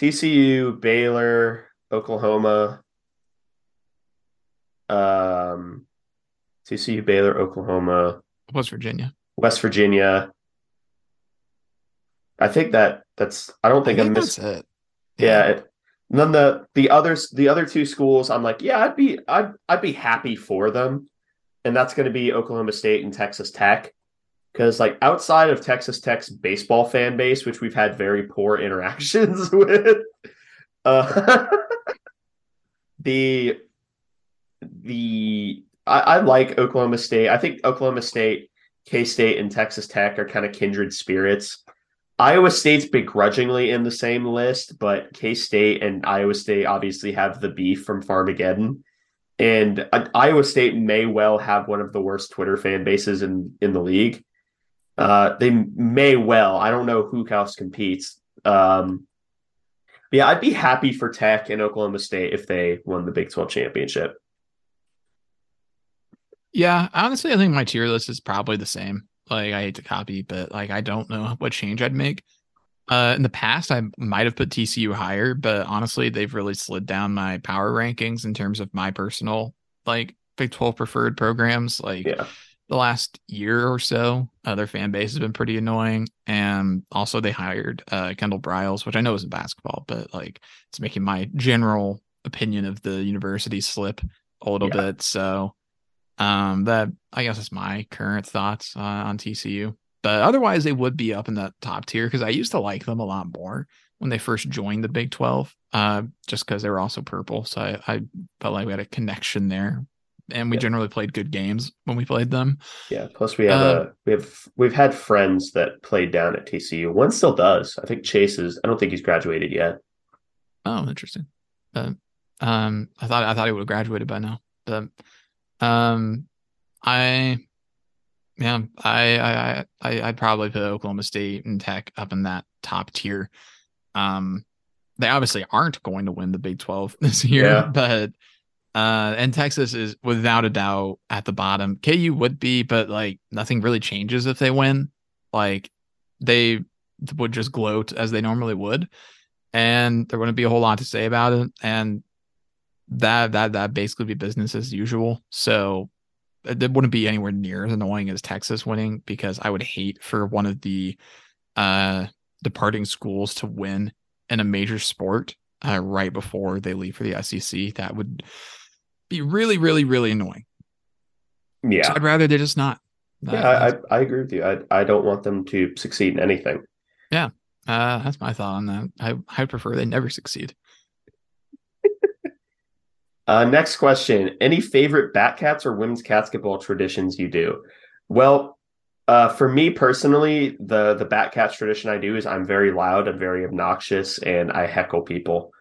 TCU, Baylor, Oklahoma, um, TCU, Baylor, Oklahoma, West Virginia, West Virginia. I think that that's. I don't think, I think I'm missing it. Yeah. yeah it, then the the others, the other two schools, I'm like, yeah, I'd be, I'd, I'd be happy for them, and that's going to be Oklahoma State and Texas Tech because like outside of Texas Tech's baseball fan base, which we've had very poor [LAUGHS] interactions with, uh, [LAUGHS] the the I, I, like Oklahoma State. I think Oklahoma State, K State, and Texas Tech are kind of kindred spirits. Iowa State's begrudgingly in the same list, but K State and Iowa State obviously have the beef from Farmageddon. And uh, Iowa State may well have one of the worst Twitter fan bases in in the league. Uh, they may well. I don't know who else competes. Um, yeah, I'd be happy for Tech and Oklahoma State if they won the Big 12 championship. Yeah, honestly, I think my tier list is probably the same. Like, I hate to copy, but like, I don't know what change I'd make. Uh, in the past, I might have put TCU higher, but honestly, they've really slid down my power rankings in terms of my personal like Big 12 preferred programs. Like, yeah the last year or so. Uh, their fan base has been pretty annoying, and also they hired uh, Kendall Briles, which I know isn't basketball, but like it's making my general opinion of the university slip a little yeah. bit. So um, that I guess is my current thoughts uh, on TCU. But otherwise, they would be up in that top tier because I used to like them a lot more when they first joined the Big 12, uh, just because they were also purple. So I, I, felt like we had a connection there and we yeah. generally played good games when we played them. Yeah. Plus, we have uh, a we have we've had friends that played down at TCU. One still does. I think Chase is. I don't think he's graduated yet. Oh, interesting. But um, I thought I thought he would have graduated by now. But um, I yeah, I I I I'd probably put Oklahoma State and Tech up in that top tier. Um, they obviously aren't going to win the Big Twelve [LAUGHS] this year, yeah. but uh, and Texas is without a doubt at the bottom. KU would be, but like nothing really changes if they win. Like they would just gloat as they normally would, and there wouldn't be a whole lot to say about it. And that that that basically be business as usual. So it wouldn't be anywhere near as annoying as Texas winning because I would hate for one of the uh departing schools to win in a major sport uh, right before they leave for the SEC. That would be really, really, really annoying. Yeah. So I'd rather they just not. Yeah, I, I, I agree with you. I, I don't want them to succeed in anything. Yeah. Uh, that's my thought on that. I I prefer they never succeed. [LAUGHS] uh, next question: Any favorite Batcats or women's basketball traditions you do? Well, uh, for me personally, the the Batcats tradition I do is I'm very loud, I'm very obnoxious, and I heckle people.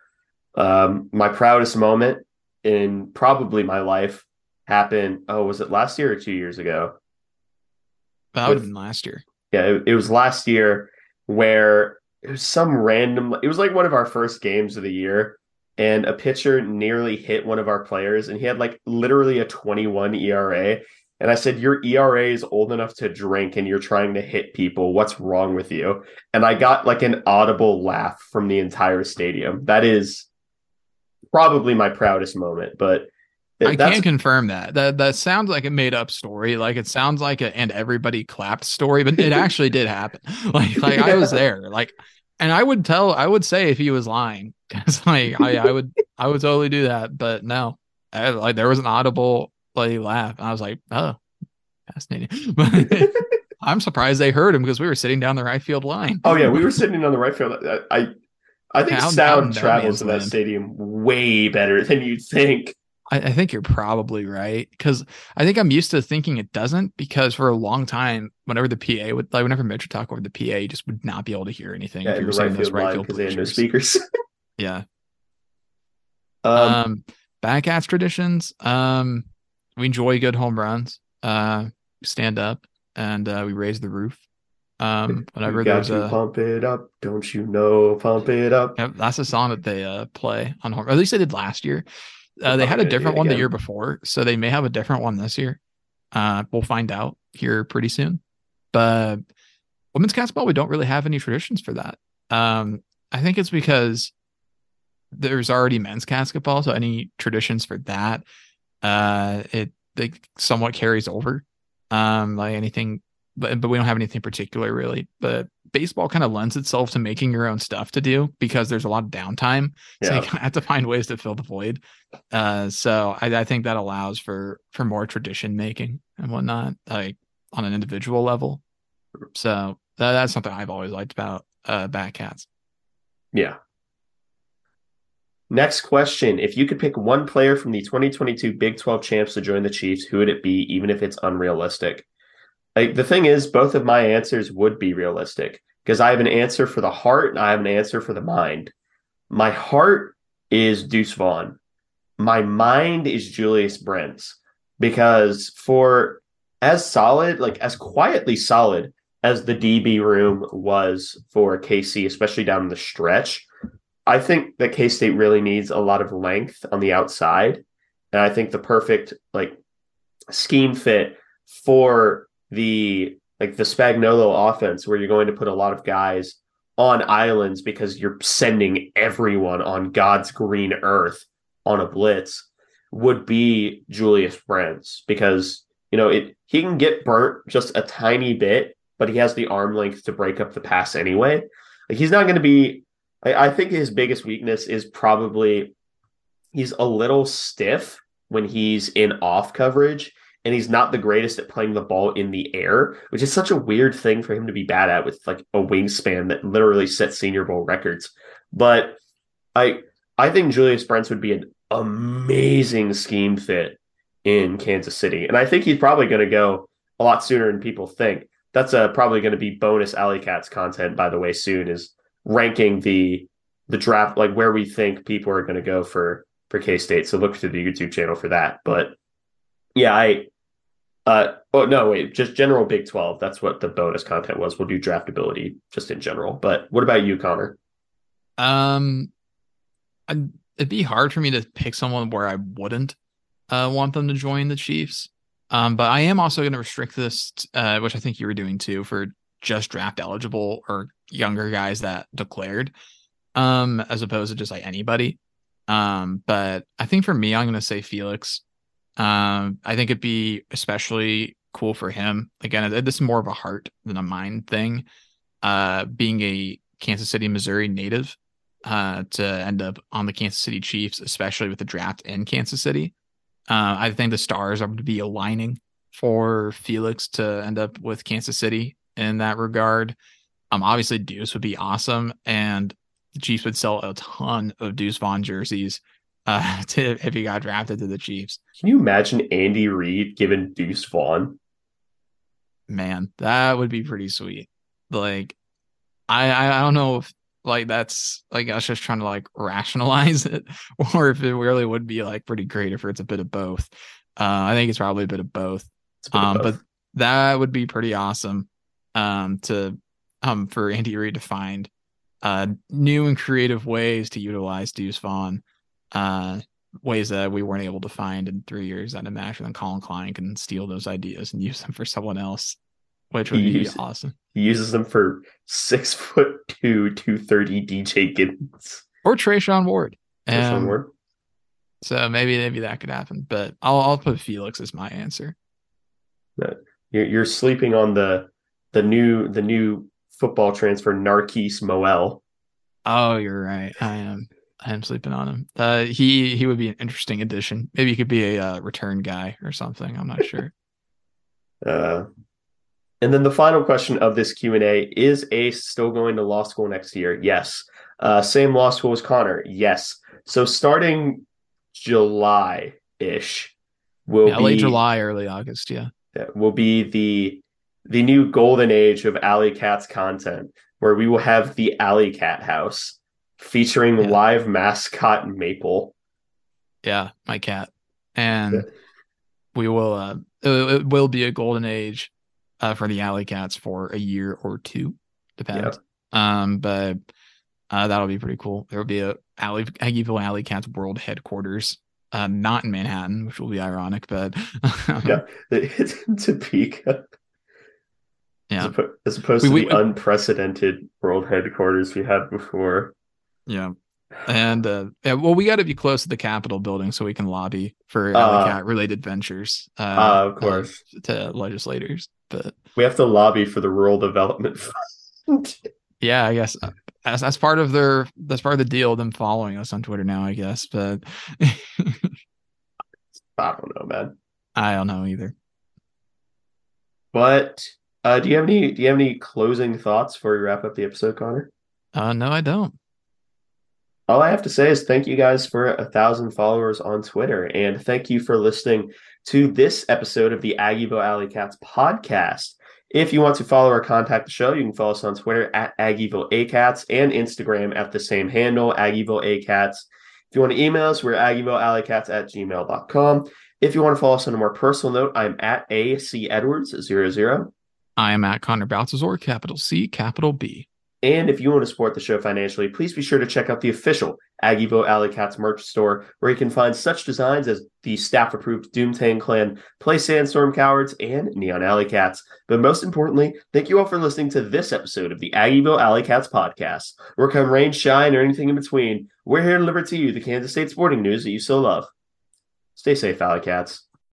Um, my proudest moment in probably my life happened. Oh, was it last year or two years ago? That would have been last year. Yeah, it, it was last year where it was some random. It was like one of our first games of the year, and a pitcher nearly hit one of our players, and he had like literally a 21 ERA. And I said, Your ERA is old enough to drink and you're trying to hit people. What's wrong with you? And I got like an audible laugh from the entire stadium. That is probably my proudest moment. But I can't confirm that. That that sounds like a made up story. Like it sounds like a and everybody clapped story, but it actually did happen. [LAUGHS] Like like yeah. I was there. Like and I would tell I would say if he was lying. [LAUGHS] Cause like I, I would I would totally do that. But no. I, like there was an audible like laugh. And I was like, oh, fascinating. [LAUGHS] But I'm surprised they heard him because we were sitting down the right field line. Oh yeah, we were sitting on the right field. I I think How sound travels in that stadium way better [LAUGHS] than you'd think. I, I think you're probably right because I think I'm used to thinking it doesn't because for a long time, whenever the PA would like whenever Mitch would talk over the PA, you just would not be able to hear anything. Yeah, if you were right field right field because they had no speakers. [LAUGHS] yeah. Um, um at traditions. Um, we enjoy good home runs. Uh, stand up and uh, we raise the roof. Um, whenever got there's a pump it up, don't you know? Pump it up. Yep, that's a song that they uh play on. Or at least they did last year. Uh, they had a different one the year before, so they may have a different one this year. Uh, we'll find out here pretty soon. But women's basketball, we don't really have any traditions for that. Um, I think it's because there's already men's basketball, so any traditions for that, uh, it they somewhat carries over. Um, like anything, but but we don't have anything particular really. But baseball kind of lends itself to making your own stuff to do because there's a lot of downtime. So you have to find ways to fill the void. Uh, so I, I, think that allows for for more tradition making and whatnot, like on an individual level. So that, that's something I've always liked about uh, Batcats. Yeah. Next question. If you could pick one player from the 2022 Big 12 champs to join the Chiefs, who would it be, even if it's unrealistic? Like the thing is, both of my answers would be realistic because I have an answer for the heart and I have an answer for the mind. My heart is Deuce Vaughn. My mind is Julius Brents because for as solid, like as quietly solid as the DB room was for KC, especially down the stretch, I think that K State really needs a lot of length on the outside. And I think the perfect like scheme fit for the like the Spagnuolo offense where you're going to put a lot of guys on islands because you're sending everyone on God's green earth on a blitz would be Julius Brents because you know it he can get burnt just a tiny bit, but he has the arm length to break up the pass anyway. Like he's not going to be. I, I think his biggest weakness is probably he's a little stiff when he's in off coverage and he's not the greatest at playing the ball in the air, which is such a weird thing for him to be bad at with like a wingspan that literally sets senior bowl records. But I I think Julius Brents would be an amazing scheme fit in Kansas City. And I think he's probably going to go a lot sooner than people think. That's uh, probably going to be bonus Alley Cats content, by the way, soon is ranking the the draft, like where we think people are going to go for for K State. So look to the YouTube channel for that. But yeah, I. Uh, oh no, wait, just general Big Twelve. That's what the bonus content was. We'll do draftability just in general. But what about you, Connor? Um, I'd, it'd be hard for me to pick someone where I wouldn't uh, want them to join the Chiefs. Um, but I am also going to restrict this, uh, which I think you were doing too, for just draft eligible or younger guys that declared, um, as opposed to just like anybody. Um, but I think for me, I'm going to say Felix um, I think it'd be especially cool for him. Again, this is more of a heart than a mind thing. Uh, being a Kansas City, Missouri native, uh, to end up on the Kansas City Chiefs, especially with the draft in Kansas City. Uh, I think the stars are to be aligning for Felix to end up with Kansas City in that regard. Um, obviously Deuce would be awesome, and the Chiefs would sell a ton of Deuce Vaughn jerseys [LAUGHS] uh, to, if he got drafted to the Chiefs. Can you imagine Andy Reid giving Deuce Vaughn? Man, that would be pretty sweet. Like, I I don't know if like that's like I was just trying to like rationalize [LAUGHS] it, or if it really would be like pretty great if it's a bit of both. Uh, I think it's probably a bit of both. Bit um, of both. but that would be pretty awesome. Um, to um for Andy Reid to find uh new and creative ways to utilize Deuce Vaughn, uh ways that we weren't able to find in three years. I'd imagine that Collin Klein can steal those ideas and [LAUGHS] use them for someone else which would he be uses, awesome. He uses them for six [LAUGHS] foot two, two thirty DJ Giddens or Treshaun Ward. Um, Ward. So maybe maybe that could happen, but I'll I'll put Felix as my answer. You're you're sleeping on the the new the new football transfer Narquise Moel. Oh, you're right. I am. I am sleeping on him. Uh, he he would be an interesting addition. Maybe he could be a uh, return guy or something. I'm not sure. [LAUGHS] uh, and then the final question of this Q&A, is Ace still going to law school next year? Yes. Uh, same law school as Connor? Yes. So starting July-ish will yeah, be... late July, early August, yeah. Will be the the new golden age of Alley Cats content, where we will have the Alley Cat House featuring yeah. live mascot Maple. Yeah, my cat. And we will uh it, will be a golden age uh, for the Alley Cats for a year or two, depends. Yep. Um, but uh, that'll be pretty cool. There will be a Alley Aggieville Alley Cats World Headquarters, uh, not in Manhattan, which will be ironic, but [LAUGHS] yeah, [LAUGHS] it's in Topeka. Yeah, as, opposed to we, the we, unprecedented World Headquarters we had before. Yeah, and uh, yeah, well, we got to be close to the Capitol building so we can lobby for uh, cat related ventures. Uh, uh, of course, to legislators. But we have to lobby for the rural development [LAUGHS] fund. yeah, I guess uh, as that's part of their that's part of the deal. Them following us on Twitter now, I guess. But I don't know, man. [LAUGHS] I don't know either. But uh, do you have any do you have any closing thoughts before we wrap up the episode, Connor? Uh, no, I don't. All I have to say is thank you guys for a thousand followers on Twitter, and thank you for listening to this episode of the Aggieville Alley Cats podcast. If you want to follow or contact the show, you can follow us on Twitter at Aggieville ACats and Instagram at the same handle, Aggieville ACats. If you want to email us, we're AggieVilleAlleyCats at gmail.com. If you want to follow us on a more personal note, I'm at AC Edwards00. I am at Connor Baltazar, capital C, capital B. And if you want to support the show financially, please be sure to check out the official Aggieville Alley Cats merch store, where you can find such designs as the staff approved Doomtang Clan, Play Sandstorm Cowards, and Neon Alley Cats. But most importantly, thank you all for listening to this episode of the Aggieville Alley Cats podcast. Where come rain, shine, or anything in between, we're here to deliver to you the Kansas State sporting news that you so love. Stay safe, Alley Cats.